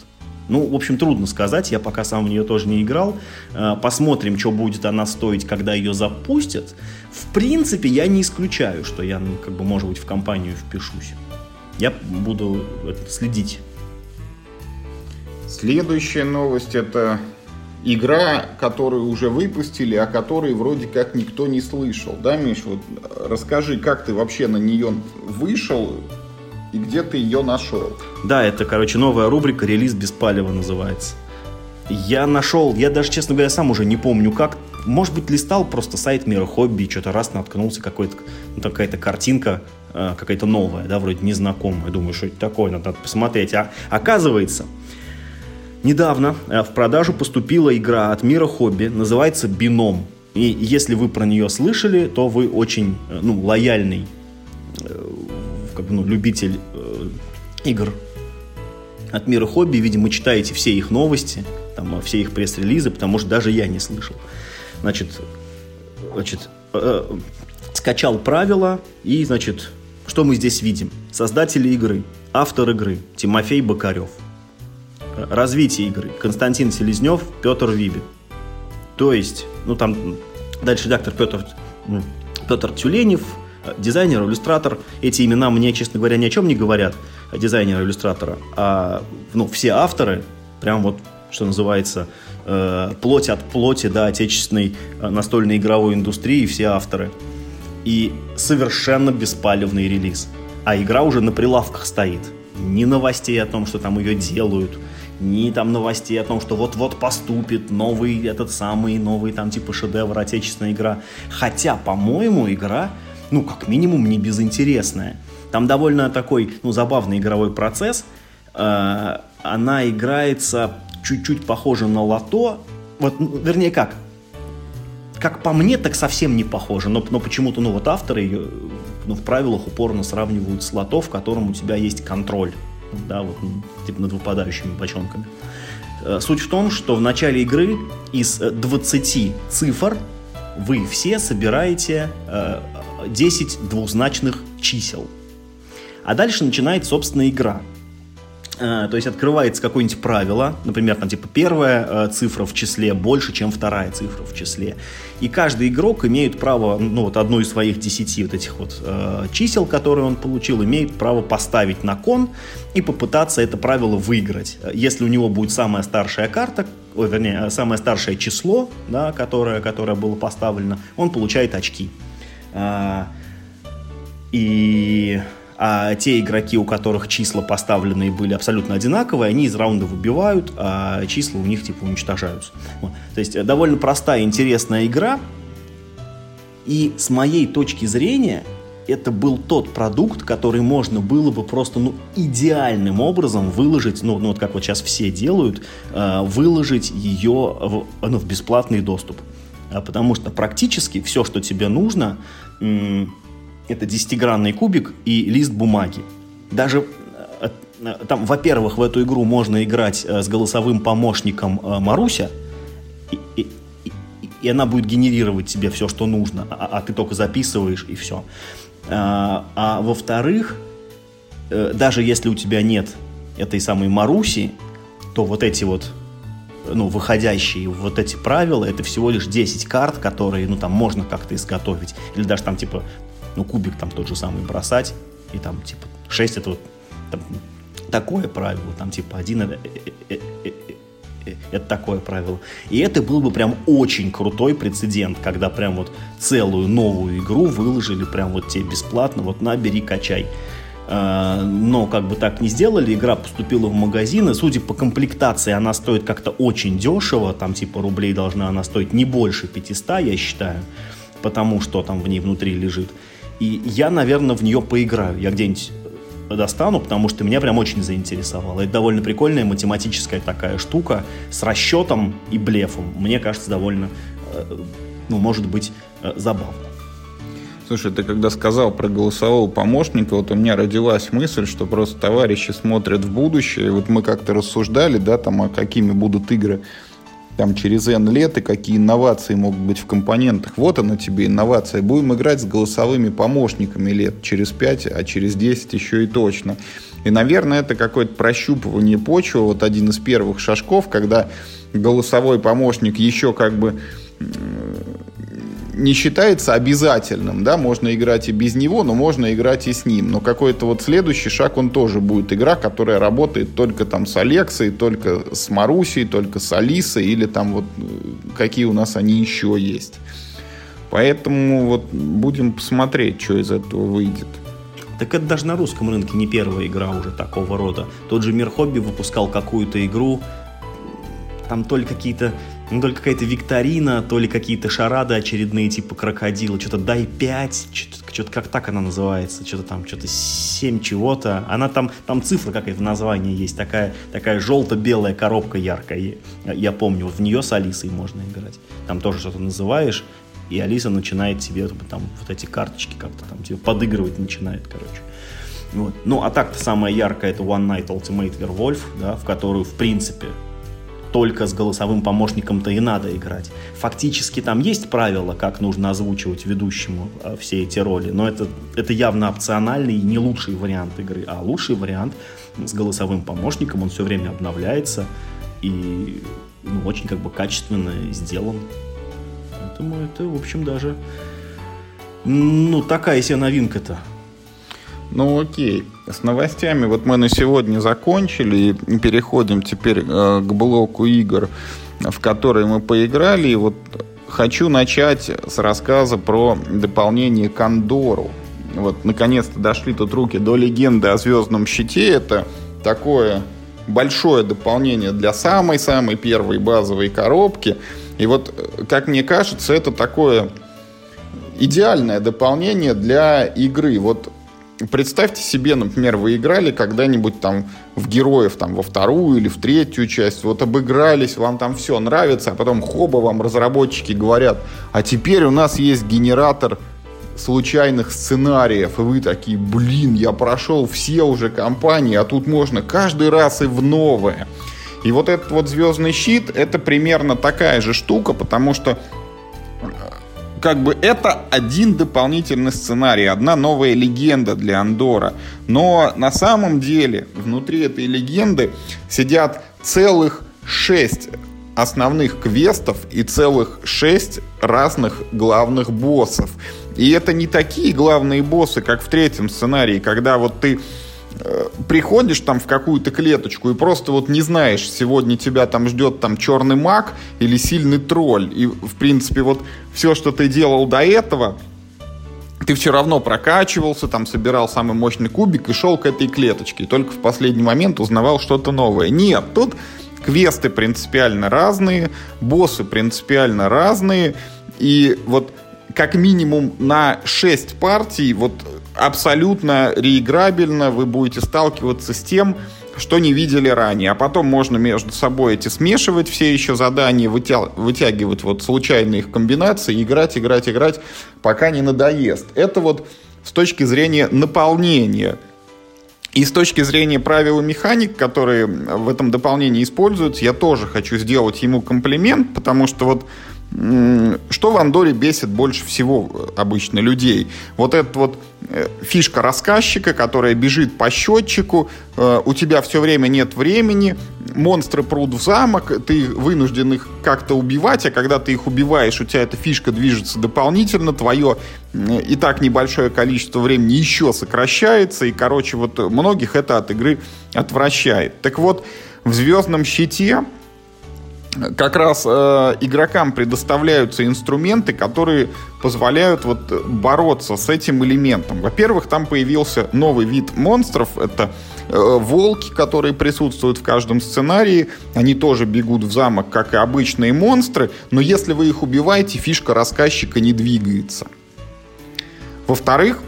Ну, в общем, трудно сказать, я пока сам в нее тоже не играл. Э, посмотрим, что будет она стоить, когда ее запустят. В принципе, я не исключаю, что я, ну, как бы, может быть, в компанию впишусь. Я буду следить. Следующая новость это игра, которую уже выпустили, о которой вроде как никто не слышал. Да, Миш, вот расскажи, как ты вообще на нее вышел и где ты ее нашел? Да, это, короче, новая рубрика «Релиз без палева» называется. Я нашел, я даже, честно говоря, сам уже не помню как. Может быть, листал просто сайт Мира Хобби, и что-то раз наткнулся, какой-то, ну, какая-то картинка, э, какая-то новая, да, вроде незнакомая. Думаю, что это такое, надо посмотреть. А оказывается, Недавно э, в продажу поступила игра от мира хобби, называется «Бином». И если вы про нее слышали, то вы очень э, ну, лояльный э, как бы, ну, любитель игр от мира хобби. Видимо, читаете все их новости, там, все их пресс-релизы, потому что даже я не слышал. Значит, значит э, скачал правила и, значит, что мы здесь видим? Создатели игры, автор игры Тимофей Бокарев – развитие игры. Константин Селезнев, Петр Виби. То есть, ну там дальше редактор Петр, Петр Тюленев, дизайнер, иллюстратор. Эти имена мне, честно говоря, ни о чем не говорят, дизайнера, иллюстратора. А ну, все авторы, прям вот, что называется, э, плоть от плоти, да, отечественной э, настольной игровой индустрии, все авторы. И совершенно беспалевный релиз. А игра уже на прилавках стоит. Ни новостей о том, что там ее делают, ни там новостей о том, что вот-вот поступит новый, этот самый новый там типа шедевр, отечественная игра. Хотя, по-моему, игра, ну, как минимум, не безинтересная. Там довольно такой, ну, забавный игровой процесс. Э, она играется чуть-чуть похоже на лото. Вот, ну, вернее, как? Как по мне, так совсем не похоже. Но, но почему-то, ну, вот авторы ее ну, в правилах упорно сравнивают с лото, в котором у тебя есть контроль да, вот, типа над выпадающими бочонками. Э, суть в том, что в начале игры из 20 э, цифр вы все собираете 10 э, двузначных чисел. А дальше начинается, собственно, игра. Э, то есть открывается какое-нибудь правило, например, там типа первая э, цифра в числе больше, чем вторая цифра в числе. И каждый игрок имеет право, ну вот одну из своих десяти вот этих вот э, чисел, которые он получил, имеет право поставить на кон и попытаться это правило выиграть. Если у него будет самая старшая карта, ой, вернее, самое старшее число, да, которое, которое было поставлено, он получает очки. А, и а те игроки, у которых числа поставленные были абсолютно одинаковые, они из раунда выбивают, а числа у них типа уничтожаются. Вот. То есть довольно простая, интересная игра. И с моей точки зрения, это был тот продукт, который можно было бы просто ну, идеальным образом выложить, ну, ну вот как вот сейчас все делают, э, выложить ее в, ну, в бесплатный доступ. А потому что практически все, что тебе нужно, это 10-гранный кубик и лист бумаги. Даже э, э, там, во-первых, в эту игру можно играть э, с голосовым помощником Маруся, и, и, и она будет генерировать тебе все, что нужно, а, а ты только записываешь и все. А, а во-вторых, даже если у тебя нет этой самой Маруси, то вот эти вот ну, выходящие вот эти правила, это всего лишь 10 карт, которые, ну, там можно как-то изготовить. Или даже там, типа, ну, кубик там тот же самый бросать, и там, типа, 6 это вот там, такое правило, там, типа, один это, э, э, э, это такое правило. И это был бы прям очень крутой прецедент, когда прям вот целую новую игру выложили прям вот тебе бесплатно, вот на, бери, качай. А, но как бы так не сделали, игра поступила в магазин, и судя по комплектации, она стоит как-то очень дешево, там типа рублей должна она стоить не больше 500, я считаю, потому что там в ней внутри лежит. И я, наверное, в нее поиграю. Я где-нибудь достану, потому что меня прям очень заинтересовало. Это довольно прикольная математическая такая штука с расчетом и блефом. Мне кажется, довольно, э, ну, может быть, э, забавно. Слушай, ты когда сказал про голосового помощника, вот у меня родилась мысль, что просто товарищи смотрят в будущее. И вот мы как-то рассуждали, да, там, а какими будут игры там через N лет и какие инновации могут быть в компонентах. Вот она тебе инновация. Будем играть с голосовыми помощниками лет через 5, а через 10 еще и точно. И, наверное, это какое-то прощупывание почвы, вот один из первых шажков, когда голосовой помощник еще как бы не считается обязательным, да, можно играть и без него, но можно играть и с ним. Но какой-то вот следующий шаг, он тоже будет игра, которая работает только там с Алексой, только с Марусей, только с Алисой, или там вот э, какие у нас они еще есть. Поэтому вот будем посмотреть, что из этого выйдет. Так это даже на русском рынке не первая игра уже такого рода. Тот же Мир Хобби выпускал какую-то игру, там только какие-то ну, только какая-то викторина, то ли какие-то шарады очередные, типа крокодила, что-то дай 5, что-то, что-то как так она называется, что-то там, что-то 7 чего-то. Она там, там цифра какая-то в названии есть, такая, такая желто-белая коробка яркая. Я помню, вот в нее с Алисой можно играть. Там тоже что-то называешь, и Алиса начинает тебе там вот эти карточки как-то там тебе подыгрывать начинает, короче. Вот. Ну, а так-то самая яркая это One Night Ultimate Werewolf, да, в которую, в принципе, только с голосовым помощником-то и надо играть. Фактически там есть правила, как нужно озвучивать ведущему э, все эти роли, но это, это явно опциональный и не лучший вариант игры, а лучший вариант с голосовым помощником, он все время обновляется и ну, очень как бы качественно сделан. Поэтому это, в общем, даже ну, такая себе новинка-то. Ну окей, с новостями вот мы на сегодня закончили и переходим теперь э, к блоку игр, в которые мы поиграли. И вот хочу начать с рассказа про дополнение к. Вот наконец-то дошли тут руки до легенды о Звездном щите. Это такое большое дополнение для самой-самой первой базовой коробки. И вот, как мне кажется, это такое идеальное дополнение для игры. Вот Представьте себе, например, вы играли когда-нибудь там в героев там во вторую или в третью часть, вот обыгрались, вам там все нравится, а потом хоба вам разработчики говорят, а теперь у нас есть генератор случайных сценариев, и вы такие, блин, я прошел все уже компании, а тут можно каждый раз и в новое. И вот этот вот звездный щит, это примерно такая же штука, потому что как бы это один дополнительный сценарий, одна новая легенда для Андора. Но на самом деле внутри этой легенды сидят целых шесть основных квестов и целых шесть разных главных боссов. И это не такие главные боссы, как в третьем сценарии, когда вот ты приходишь там в какую-то клеточку и просто вот не знаешь, сегодня тебя там ждет там черный маг или сильный тролль. И, в принципе, вот все, что ты делал до этого, ты все равно прокачивался, там собирал самый мощный кубик и шел к этой клеточке. И только в последний момент узнавал что-то новое. Нет, тут квесты принципиально разные, боссы принципиально разные. И вот как минимум на 6 партий вот абсолютно реиграбельно вы будете сталкиваться с тем, что не видели ранее. А потом можно между собой эти смешивать все еще задания, вытя... вытягивать вот случайные их комбинации, играть, играть, играть, пока не надоест. Это вот с точки зрения наполнения. И с точки зрения правил и механик, которые в этом дополнении используются, я тоже хочу сделать ему комплимент, потому что вот что в Андоре бесит больше всего обычно людей? Вот эта вот э, фишка рассказчика, которая бежит по счетчику, э, у тебя все время нет времени, монстры прут в замок, ты вынужден их как-то убивать, а когда ты их убиваешь, у тебя эта фишка движется дополнительно, твое и так небольшое количество времени еще сокращается, и, короче, вот многих это от игры отвращает. Так вот, в «Звездном щите» как раз э, игрокам предоставляются инструменты, которые позволяют вот бороться с этим элементом. Во-первых, там появился новый вид монстров. Это э, волки, которые присутствуют в каждом сценарии. Они тоже бегут в замок, как и обычные монстры. Но если вы их убиваете, фишка рассказчика не двигается. Во-вторых,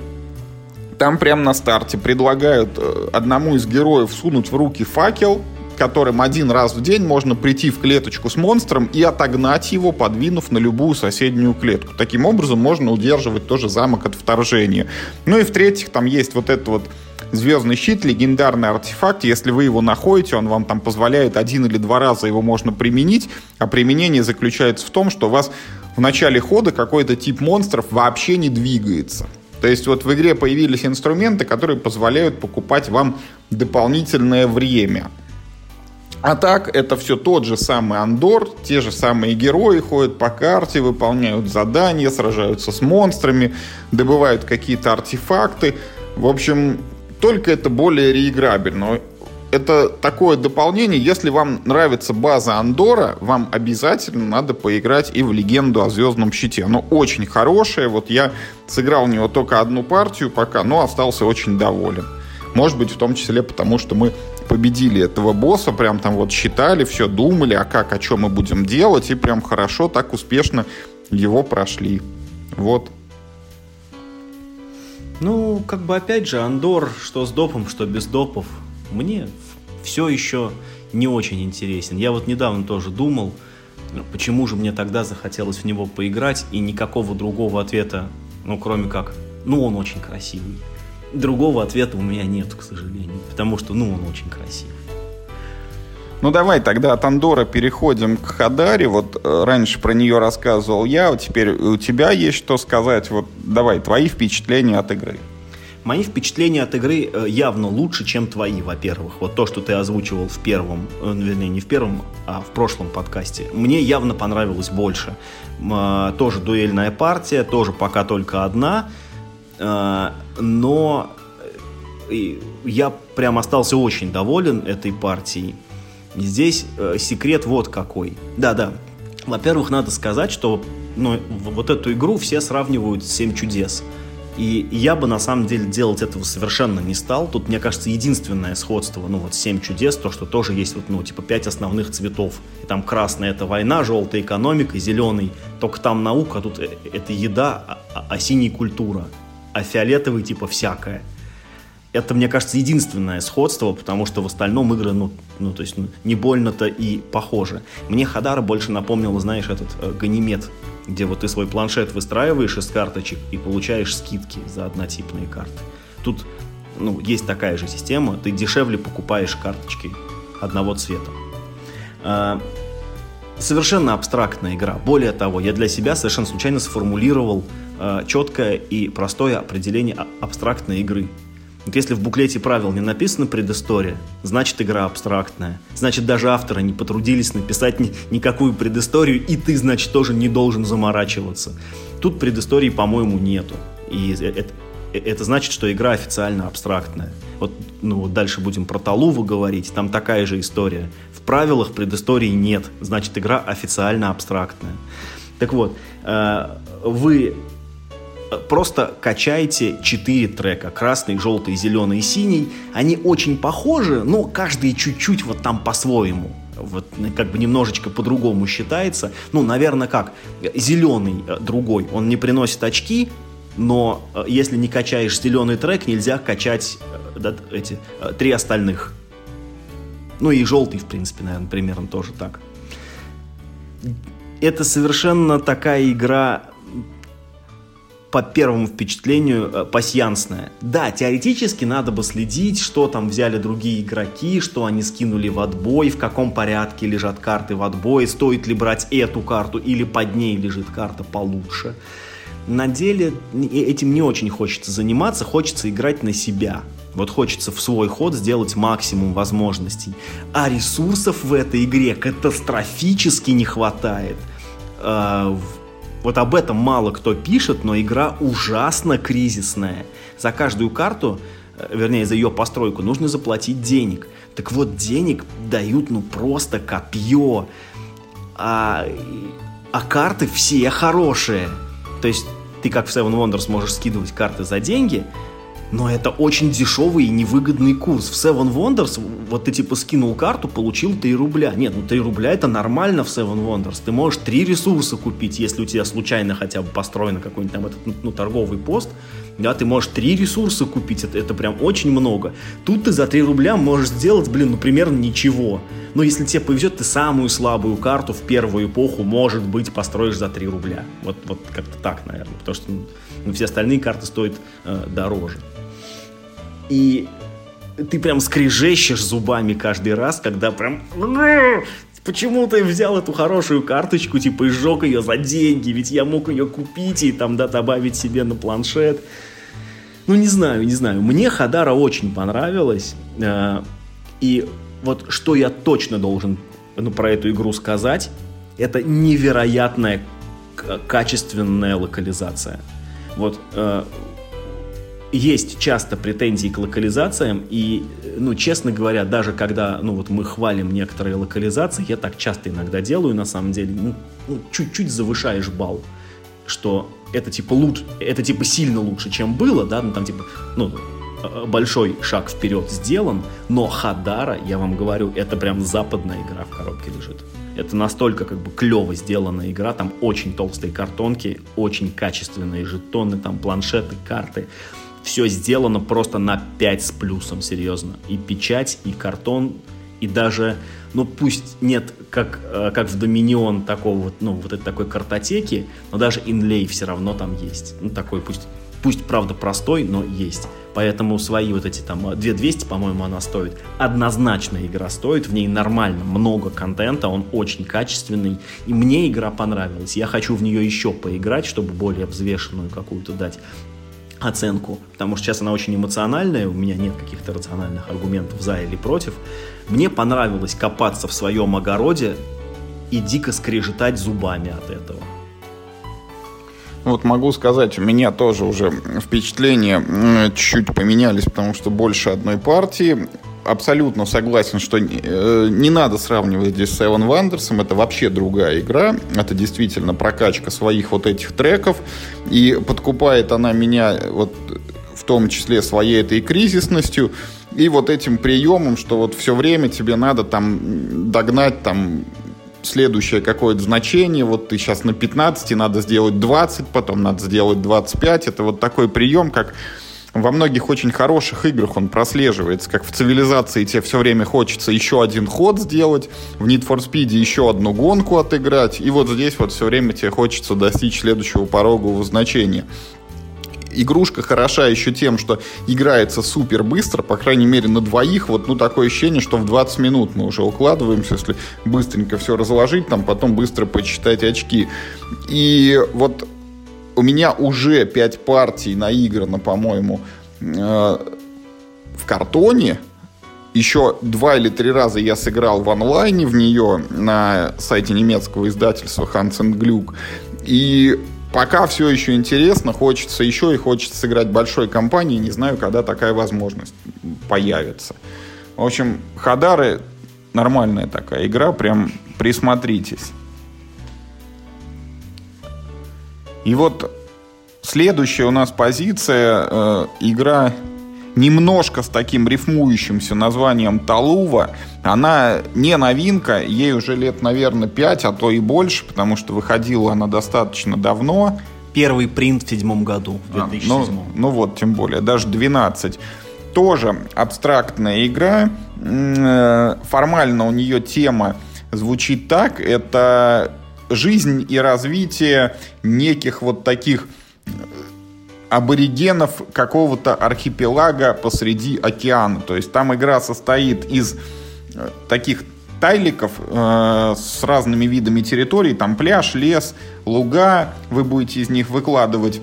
там прямо на старте предлагают э, одному из героев сунуть в руки факел, которым один раз в день можно прийти в клеточку с монстром и отогнать его, подвинув на любую соседнюю клетку. Таким образом можно удерживать тоже замок от вторжения. Ну и в-третьих, там есть вот этот вот Звездный щит, легендарный артефакт. Если вы его находите, он вам там позволяет один или два раза его можно применить. А применение заключается в том, что у вас в начале хода какой-то тип монстров вообще не двигается. То есть вот в игре появились инструменты, которые позволяют покупать вам дополнительное время. А так, это все тот же самый Андор, те же самые герои ходят по карте, выполняют задания, сражаются с монстрами, добывают какие-то артефакты. В общем, только это более реиграбельно. Это такое дополнение. Если вам нравится база Андора, вам обязательно надо поиграть и в Легенду о Звездном Щите. Оно очень хорошее. Вот я сыграл в него только одну партию пока, но остался очень доволен. Может быть, в том числе потому, что мы победили этого босса, прям там вот считали, все думали, а как, а что мы будем делать, и прям хорошо, так успешно его прошли. Вот. Ну, как бы опять же, Андор, что с допом, что без допов, мне все еще не очень интересен. Я вот недавно тоже думал, почему же мне тогда захотелось в него поиграть, и никакого другого ответа, ну, кроме как, ну, он очень красивый. Другого ответа у меня нет, к сожалению, потому что, ну, он очень красивый. Ну давай тогда от Андора переходим к Хадаре. Вот э, раньше про нее рассказывал я, вот теперь у тебя есть что сказать. Вот давай, твои впечатления от игры. Мои впечатления от игры э, явно лучше, чем твои, во-первых. Вот то, что ты озвучивал в первом, э, вернее, не в первом, а в прошлом подкасте, мне явно понравилось больше. Тоже дуэльная партия, тоже пока только одна. Э, но э, я прям остался очень доволен этой партией. Здесь э, секрет вот какой. Да-да. Во-первых, надо сказать, что ну, вот эту игру все сравнивают с «Семь чудес». И я бы на самом деле делать этого совершенно не стал. Тут, мне кажется, единственное сходство, ну вот «Семь чудес», то, что тоже есть вот, ну, типа пять основных цветов. И там красный — это война, желтый — экономика, зеленый — только там наука, а тут это еда, а, а, а синий — культура а фиолетовый типа всякое. Это, мне кажется, единственное сходство, потому что в остальном игры, ну, ну то есть, ну, не больно-то и похожи. Мне Хадара больше напомнила, знаешь, этот э, Ганимед, где вот ты свой планшет выстраиваешь из карточек и получаешь скидки за однотипные карты. Тут, ну, есть такая же система, ты дешевле покупаешь карточки одного цвета. Совершенно абстрактная игра. Более того, я для себя совершенно случайно сформулировал э, четкое и простое определение абстрактной игры. Вот если в буклете правил не написана предыстория, значит игра абстрактная. Значит даже авторы не потрудились написать ни, никакую предысторию, и ты, значит, тоже не должен заморачиваться. Тут предыстории, по-моему, нету. И это, э, это значит, что игра официально абстрактная. Вот, ну, вот дальше будем про Талуву говорить, там такая же история. В правилах предыстории нет, значит, игра официально абстрактная. Так вот, э, вы просто качаете четыре трека. Красный, желтый, зеленый и синий. Они очень похожи, но каждый чуть-чуть вот там по-своему. Вот как бы немножечко по-другому считается. Ну, наверное, как? Зеленый э, другой, он не приносит очки, но э, если не качаешь зеленый трек, нельзя качать да, эти три остальных. Ну и желтый, в принципе, наверное, примерно тоже так. Это совершенно такая игра по первому впечатлению э, пасьянсная. Да, теоретически надо бы следить, что там взяли другие игроки, что они скинули в отбой, в каком порядке лежат карты в отбое, стоит ли брать эту карту или под ней лежит карта получше. На деле этим не очень хочется заниматься, хочется играть на себя. Вот хочется в свой ход сделать максимум возможностей. А ресурсов в этой игре катастрофически не хватает. А, вот об этом мало кто пишет, но игра ужасно кризисная. За каждую карту, э, вернее, за ее постройку, нужно заплатить денег. Так вот, денег дают ну просто копье. А, а карты все хорошие. То есть ты как в Seven Wonders можешь скидывать карты за деньги, но это очень дешевый и невыгодный курс. В Seven Wonders вот ты типа скинул карту, получил 3 рубля. Нет, ну 3 рубля это нормально в Seven Wonders. Ты можешь 3 ресурса купить, если у тебя случайно хотя бы построен какой-нибудь там этот, ну, торговый пост. Да, ты можешь 3 ресурса купить, это, это прям очень много. Тут ты за 3 рубля можешь сделать, блин, ну примерно ничего. Но если тебе повезет, ты самую слабую карту в первую эпоху, может быть, построишь за 3 рубля. Вот, вот как-то так, наверное. Потому что ну, все остальные карты стоят э, дороже и ты прям скрежещешь зубами каждый раз, когда прям... Почему ты взял эту хорошую карточку, типа, и сжег ее за деньги, ведь я мог ее купить и там, да, добавить себе на планшет. Ну, не знаю, не знаю. Мне Хадара очень понравилась. Э, и вот что я точно должен ну, про эту игру сказать, это невероятная качественная локализация. Вот э, есть часто претензии к локализациям, и, ну, честно говоря, даже когда, ну, вот мы хвалим некоторые локализации, я так часто иногда делаю, на самом деле, ну, ну чуть-чуть завышаешь балл, что это, типа, лучше, это, типа, сильно лучше, чем было, да, ну, там, типа, ну, э, большой шаг вперед сделан, но Хадара, я вам говорю, это прям западная игра в коробке лежит. Это настолько как бы клево сделанная игра, там очень толстые картонки, очень качественные жетоны, там планшеты, карты все сделано просто на 5 с плюсом, серьезно. И печать, и картон, и даже, ну пусть нет, как, э, как в Доминион такого вот, ну вот этой такой картотеки, но даже инлей все равно там есть. Ну такой, пусть, пусть правда простой, но есть. Поэтому свои вот эти там 2200, по-моему, она стоит. Однозначно игра стоит, в ней нормально, много контента, он очень качественный. И мне игра понравилась. Я хочу в нее еще поиграть, чтобы более взвешенную какую-то дать оценку, потому что сейчас она очень эмоциональная, у меня нет каких-то рациональных аргументов за или против. Мне понравилось копаться в своем огороде и дико скрежетать зубами от этого. Вот могу сказать, у меня тоже уже впечатления чуть-чуть поменялись, потому что больше одной партии абсолютно согласен, что э, не надо сравнивать здесь с Seven Wonders. Это вообще другая игра. Это действительно прокачка своих вот этих треков. И подкупает она меня вот в том числе своей этой кризисностью и вот этим приемом, что вот все время тебе надо там догнать там следующее какое-то значение, вот ты сейчас на 15, надо сделать 20, потом надо сделать 25, это вот такой прием, как во многих очень хороших играх он прослеживается, как в цивилизации тебе все время хочется еще один ход сделать, в Need for Speed еще одну гонку отыграть, и вот здесь вот все время тебе хочется достичь следующего порогового значения. Игрушка хороша еще тем, что играется супер быстро, по крайней мере на двоих, вот ну такое ощущение, что в 20 минут мы уже укладываемся, если быстренько все разложить, там потом быстро почитать очки. И вот у меня уже 5 партий наиграно, по-моему, э, в картоне. Еще два или три раза я сыграл в онлайне в нее на сайте немецкого издательства Hans Glück. И пока все еще интересно, хочется еще и хочется сыграть большой компании. Не знаю, когда такая возможность появится. В общем, Хадары нормальная такая игра, прям присмотритесь. И вот следующая у нас позиция, э, игра немножко с таким рифмующимся названием Талува. Она не новинка, ей уже лет, наверное, 5, а то и больше, потому что выходила она достаточно давно. Первый принт в седьмом году, в 2007. А, ну, ну вот, тем более, даже 12. Тоже абстрактная игра. Э, формально у нее тема звучит так. Это жизнь и развитие неких вот таких аборигенов какого-то архипелага посреди океана. То есть там игра состоит из э, таких тайликов э, с разными видами территорий. Там пляж, лес, луга. Вы будете из них выкладывать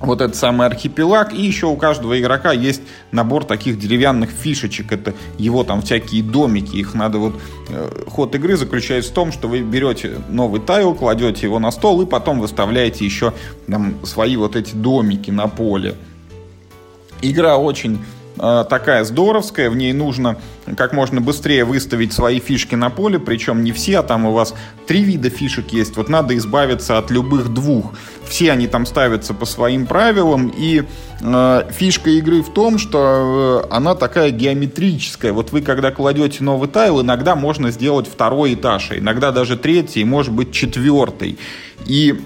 вот этот самый архипелаг. И еще у каждого игрока есть набор таких деревянных фишечек. Это его там всякие домики. Их надо вот... Э, ход игры заключается в том, что вы берете новый тайл, кладете его на стол и потом выставляете еще там свои вот эти домики на поле. Игра очень Э, такая здоровская, в ней нужно как можно быстрее выставить свои фишки на поле, причем не все, а там у вас три вида фишек есть, вот надо избавиться от любых двух. Все они там ставятся по своим правилам, и э, фишка игры в том, что э, она такая геометрическая. Вот вы когда кладете новый тайл, иногда можно сделать второй этаж, а иногда даже третий, может быть четвертый. И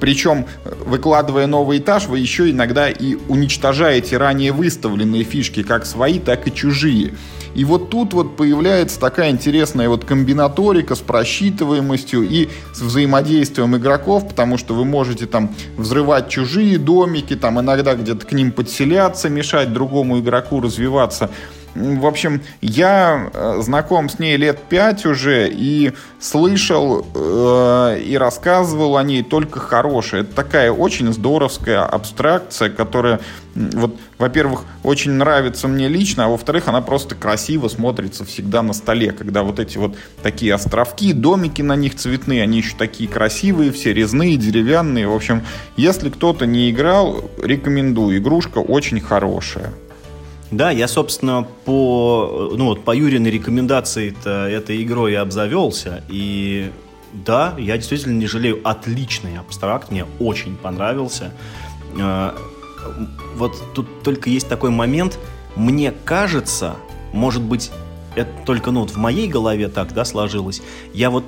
причем, выкладывая новый этаж, вы еще иногда и уничтожаете ранее выставленные фишки, как свои, так и чужие. И вот тут вот появляется такая интересная вот комбинаторика с просчитываемостью и с взаимодействием игроков, потому что вы можете там взрывать чужие домики, там иногда где-то к ним подселяться, мешать другому игроку развиваться. В общем, я э, знаком с ней лет пять уже и слышал э, и рассказывал о ней только хорошее. Это такая очень здоровская абстракция, которая, вот, во-первых, очень нравится мне лично, а во-вторых, она просто красиво смотрится всегда на столе, когда вот эти вот такие островки, домики на них цветные, они еще такие красивые, все резные, деревянные. В общем, если кто-то не играл, рекомендую. Игрушка очень хорошая. Да, я, собственно, по, ну, вот, по Юриной рекомендации этой игрой и обзавелся. И да, я действительно не жалею. Отличный абстракт, мне очень понравился. А, вот тут только есть такой момент. Мне кажется, может быть, это только ну, вот в моей голове так да, сложилось. Я вот,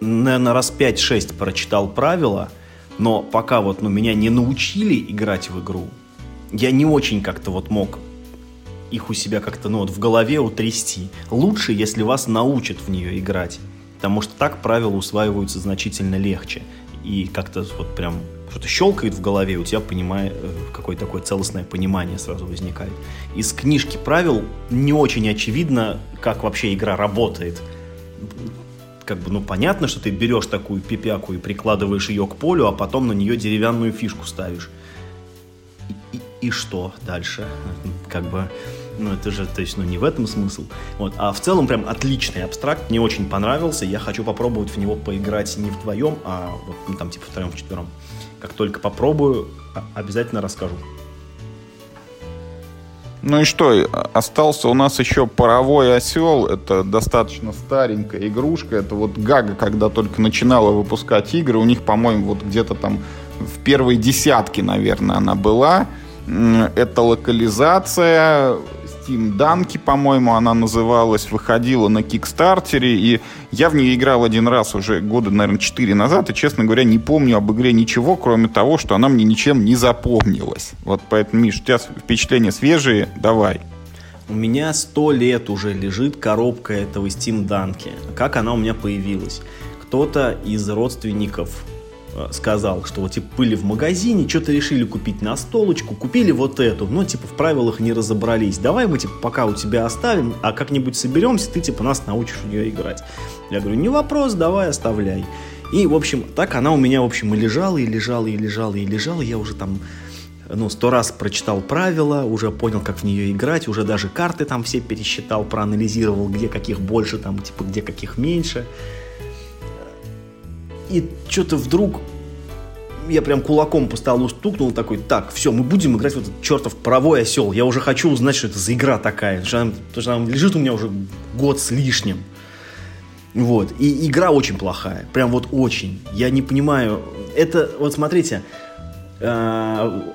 наверное, раз 5-6 прочитал правила, но пока вот ну, меня не научили играть в игру, я не очень как-то вот мог их у себя как-то ну, вот в голове утрясти. Лучше, если вас научат в нее играть. Потому что так правила усваиваются значительно легче. И как-то вот прям что-то щелкает в голове, у тебя понимает, э, какое-то такое целостное понимание сразу возникает. Из книжки правил не очень очевидно, как вообще игра работает. Как бы, ну, понятно, что ты берешь такую пипяку и прикладываешь ее к полю, а потом на нее деревянную фишку ставишь. И, что дальше? Как бы ну, это же, то есть, ну, не в этом смысл. Вот. А в целом, прям отличный абстракт, мне очень понравился. Я хочу попробовать в него поиграть не вдвоем, а вот, ну, там, типа, втроем, вчетвером. Как только попробую, обязательно расскажу. Ну и что, остался у нас еще паровой осел. Это достаточно старенькая игрушка. Это вот Гага, когда только начинала выпускать игры, у них, по-моему, вот где-то там в первой десятке, наверное, она была. Это локализация Steam Данки, по-моему, она называлась, выходила на Кикстартере, и я в нее играл один раз уже года, наверное, 4 назад, и, честно говоря, не помню об игре ничего, кроме того, что она мне ничем не запомнилась. Вот поэтому, Миш, у тебя впечатления свежие, давай. У меня сто лет уже лежит коробка этого Steam Данки. Как она у меня появилась? Кто-то из родственников сказал, что вот типа были в магазине, что-то решили купить на столочку, купили вот эту, но типа в правилах не разобрались. Давай мы типа пока у тебя оставим, а как-нибудь соберемся, ты типа нас научишь в нее играть. Я говорю, не вопрос, давай оставляй. И, в общем, так она у меня, в общем, и лежала, и лежала, и лежала, и лежала. Я уже там, ну, сто раз прочитал правила, уже понял, как в нее играть, уже даже карты там все пересчитал, проанализировал, где каких больше, там, типа, где каких меньше. И что-то вдруг я прям кулаком по столу стукнул, такой, так, все, мы будем играть в этот чертов паровой осел. Я уже хочу узнать, что это за игра такая. Потому что она лежит у меня уже год с лишним. Вот. И игра очень плохая. Прям вот очень. Я не понимаю. Это, вот смотрите, э,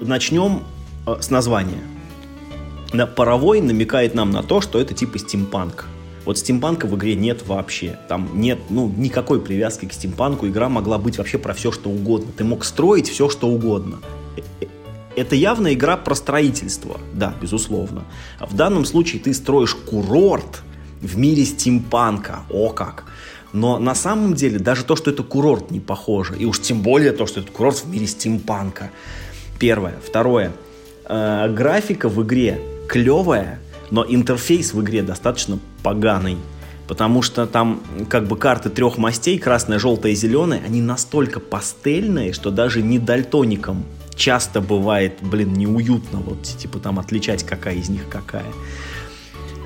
начнем э, с названия. На паровой намекает нам на то, что это типа стимпанк. Вот стимпанка в игре нет вообще. Там нет ну, никакой привязки к стимпанку. Игра могла быть вообще про все, что угодно. Ты мог строить все, что угодно. Э, это явно игра про строительство, да, безусловно. А в данном случае ты строишь курорт в мире стимпанка. О как! Но на самом деле даже то, что это курорт, не похоже. И уж тем более то, что это курорт в мире стимпанка. Первое. Второе. Э, графика в игре клевая, но интерфейс в игре достаточно поганый. Потому что там как бы карты трех мастей, красная, желтая и зеленая, они настолько пастельные, что даже не дальтоникам часто бывает, блин, неуютно вот типа там отличать, какая из них какая.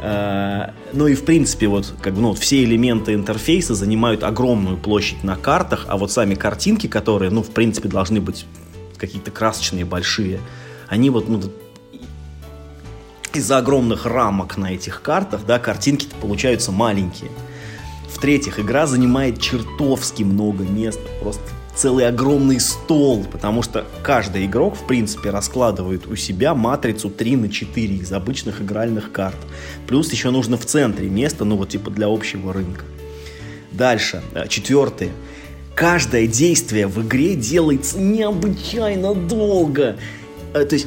Э, ну и в принципе вот как бы ну, вот все элементы интерфейса занимают огромную площадь на картах, а вот сами картинки, которые ну в принципе должны быть какие-то красочные большие, они вот ну, из-за огромных рамок на этих картах, да, картинки получаются маленькие. В-третьих, игра занимает чертовски много места, просто целый огромный стол, потому что каждый игрок, в принципе, раскладывает у себя матрицу 3 на 4 из обычных игральных карт. Плюс еще нужно в центре место, ну вот типа для общего рынка. Дальше, э, четвертое. Каждое действие в игре делается необычайно долго. Э, то есть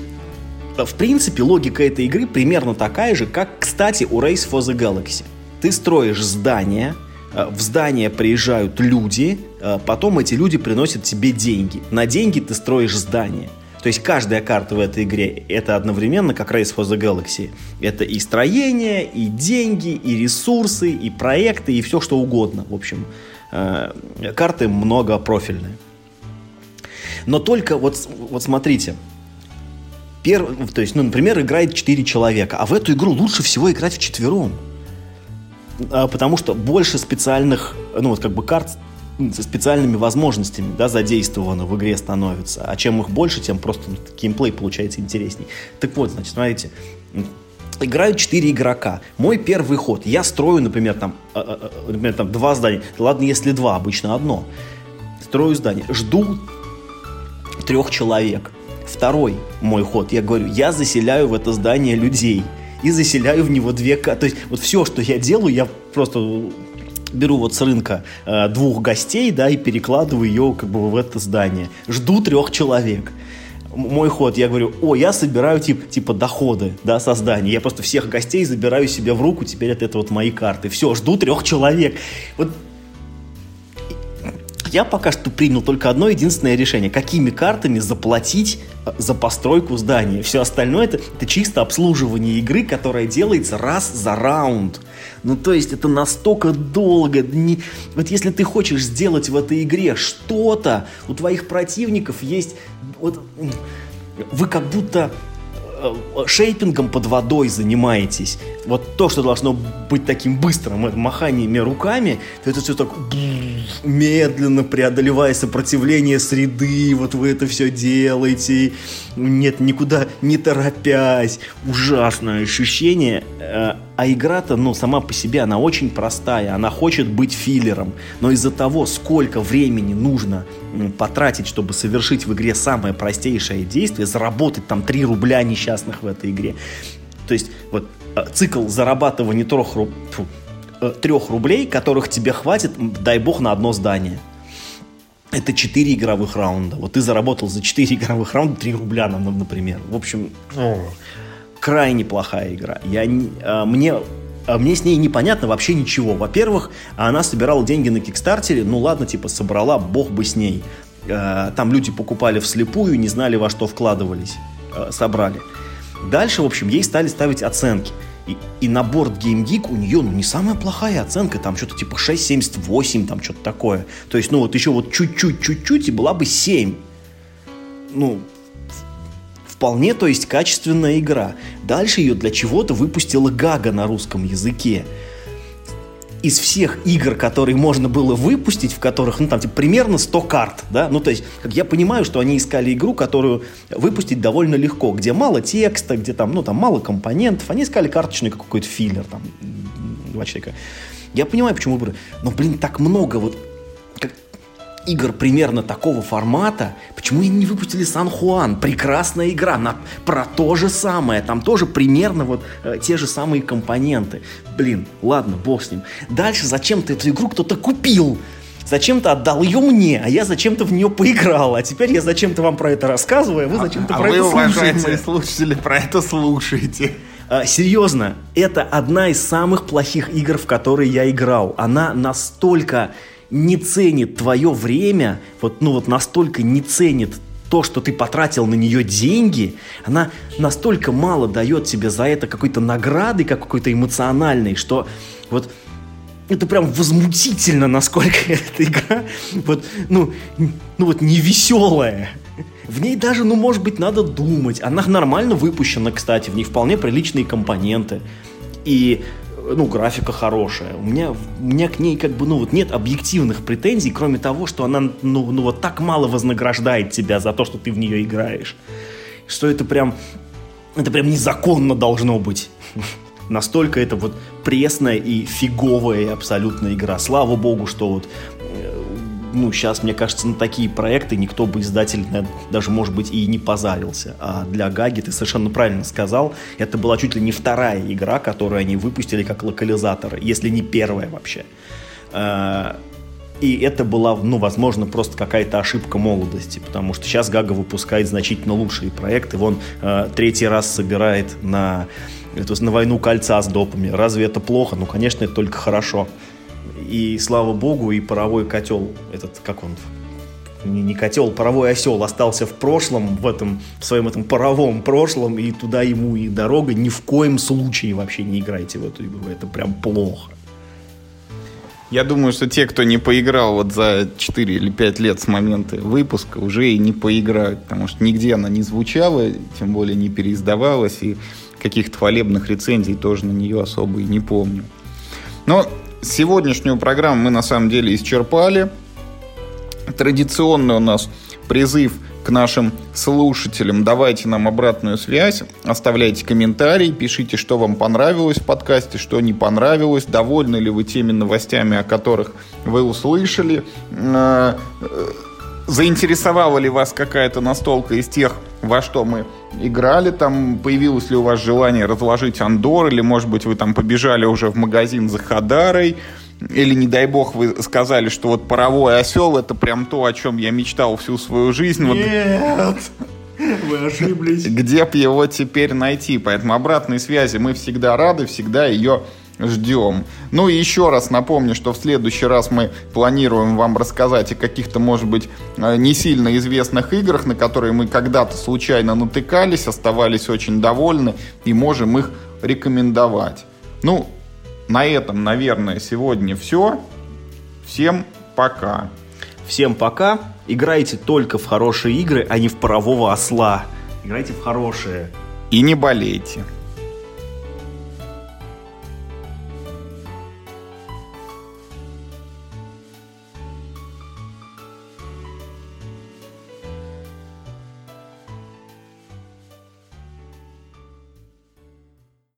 в принципе, логика этой игры примерно такая же, как, кстати, у Race for the Galaxy. Ты строишь здание, э, в здание приезжают люди, э, потом эти люди приносят тебе деньги. На деньги ты строишь здание. То есть каждая карта в этой игре это одновременно как Race for the Galaxy. Это и строение, и деньги, и ресурсы, и проекты, и все что угодно. В общем, э, карты многопрофильные. Но только вот, вот смотрите, Пер... То есть, ну, например, играет 4 человека, а в эту игру лучше всего играть в четвером. А, потому что больше специальных, ну, вот как бы карт со специальными возможностями, да, задействовано в игре становится. А чем их больше, тем просто ну, геймплей получается интересней. Так вот, значит, смотрите, играют 4 игрока. Мой первый ход. Я строю, например, там, э, э, например, там два здания. Ладно, если два, обычно одно. Строю здание. Жду трех человек. Второй мой ход, я говорю, я заселяю в это здание людей и заселяю в него две... То есть вот все, что я делаю, я просто беру вот с рынка э, двух гостей, да, и перекладываю ее как бы в это здание. Жду трех человек. Мой ход, я говорю, о, я собираю типа, типа доходы, да, создания. Я просто всех гостей забираю себе в руку, теперь это, это вот мои карты. Все, жду трех человек. Вот я пока что принял только одно единственное решение. Какими картами заплатить э, за постройку здания. Все остальное это, это чисто обслуживание игры, которая делается раз за раунд. Ну, то есть это настолько долго. Не... Вот если ты хочешь сделать в этой игре что-то, у твоих противников есть... Вот, вы как будто шейпингом под водой занимаетесь, вот то, что должно быть таким быстрым, маханиями руками, то это все так медленно преодолевая сопротивление среды, вот вы это все делаете, нет, никуда не торопясь, ужасное ощущение, э, а игра-то, ну, сама по себе, она очень простая, она хочет быть филлером, но из-за того, сколько времени нужно потратить, чтобы совершить в игре самое простейшее действие, заработать там 3 рубля несчастных в этой игре. То есть вот э, цикл зарабатывания трех, руб... Фу, трех рублей, которых тебе хватит, дай бог, на одно здание. Это 4 игровых раунда. Вот ты заработал за 4 игровых раунда 3 рубля, например. В общем, крайне плохая игра. Я, а, мне а мне с ней непонятно вообще ничего. Во-первых, она собирала деньги на Кикстартере, ну ладно, типа собрала, бог бы с ней. А, там люди покупали вслепую, не знали во что вкладывались, собрали. Дальше, в общем, ей стали ставить оценки. И, и на борт Game Geek у нее ну, не самая плохая оценка, там что-то типа 6,78, там что-то такое. То есть, ну вот еще вот чуть-чуть, чуть-чуть и была бы 7. Ну, Вполне, то есть, качественная игра. Дальше ее для чего-то выпустила Гага на русском языке. из всех игр, которые можно было выпустить, в которых, ну, там, типа, примерно 100 карт, да, ну, то есть, как я понимаю, что они искали игру, которую выпустить довольно легко, где мало текста, где там, ну, там, мало компонентов, они искали карточный какой-то филлер, там, два человека. Я понимаю, почему выборы, но, блин, так много вот игр примерно такого формата, почему они не выпустили Сан Хуан? Прекрасная игра, на, про то же самое, там тоже примерно вот э, те же самые компоненты. Блин, ладно, бог с ним. Дальше зачем-то эту игру кто-то купил. Зачем-то отдал ее мне, а я зачем-то в нее поиграл. А теперь я зачем-то вам про это рассказываю, а вы зачем-то а, про а это вы, слушаете. слушатели, про это слушаете. А, серьезно, это одна из самых плохих игр, в которые я играл. Она настолько не ценит твое время, вот, ну вот настолько не ценит то, что ты потратил на нее деньги, она настолько мало дает тебе за это какой-то награды, как какой-то эмоциональной, что вот это прям возмутительно, насколько эта игра вот, ну, ну вот невеселая. В ней даже, ну, может быть, надо думать. Она нормально выпущена, кстати, в ней вполне приличные компоненты. И ну, графика хорошая. У меня, у меня к ней как бы, ну, вот нет объективных претензий, кроме того, что она, ну, ну, вот так мало вознаграждает тебя за то, что ты в нее играешь. Что это прям, это прям незаконно должно быть. Настолько это вот пресная и фиговая абсолютно игра. Слава богу, что вот ну, сейчас, мне кажется, на такие проекты никто бы издатель даже, может быть, и не позарился. А для Гаги, ты совершенно правильно сказал, это была чуть ли не вторая игра, которую они выпустили как локализатор, если не первая вообще. А, и это была, ну, возможно, просто какая-то ошибка молодости, потому что сейчас Гага выпускает значительно лучшие проекты. Вон э, третий раз собирает на, это, на войну кольца с допами. Разве это плохо? Ну, конечно, это только хорошо. И слава богу, и паровой котел, этот, как он, не, не котел, паровой осел остался в прошлом, в этом, в своем этом паровом прошлом, и туда ему и дорога. Ни в коем случае вообще не играйте в эту игру. Это прям плохо. Я думаю, что те, кто не поиграл вот за 4 или 5 лет с момента выпуска, уже и не поиграют, потому что нигде она не звучала, тем более не переиздавалась, и каких-то хвалебных рецензий тоже на нее особо и не помню. Но Сегодняшнюю программу мы на самом деле исчерпали. Традиционный у нас призыв к нашим слушателям. Давайте нам обратную связь, оставляйте комментарии, пишите, что вам понравилось в подкасте, что не понравилось, довольны ли вы теми новостями, о которых вы услышали. Заинтересовала ли вас какая-то настолка из тех, во что мы играли, там появилось ли у вас желание разложить Андор, или, может быть, вы там побежали уже в магазин за Хадарой, или, не дай бог, вы сказали, что вот паровой осел это прям то, о чем я мечтал всю свою жизнь. Нет! Вы ошиблись. Где б его теперь найти? Поэтому обратной связи мы всегда рады, всегда ее ждем. Ну и еще раз напомню, что в следующий раз мы планируем вам рассказать о каких-то, может быть, э, не сильно известных играх, на которые мы когда-то случайно натыкались, оставались очень довольны и можем их рекомендовать. Ну, на этом, наверное, сегодня все. Всем пока. Всем пока. Играйте только в хорошие игры, а не в парового осла. Играйте в хорошие. И не болейте.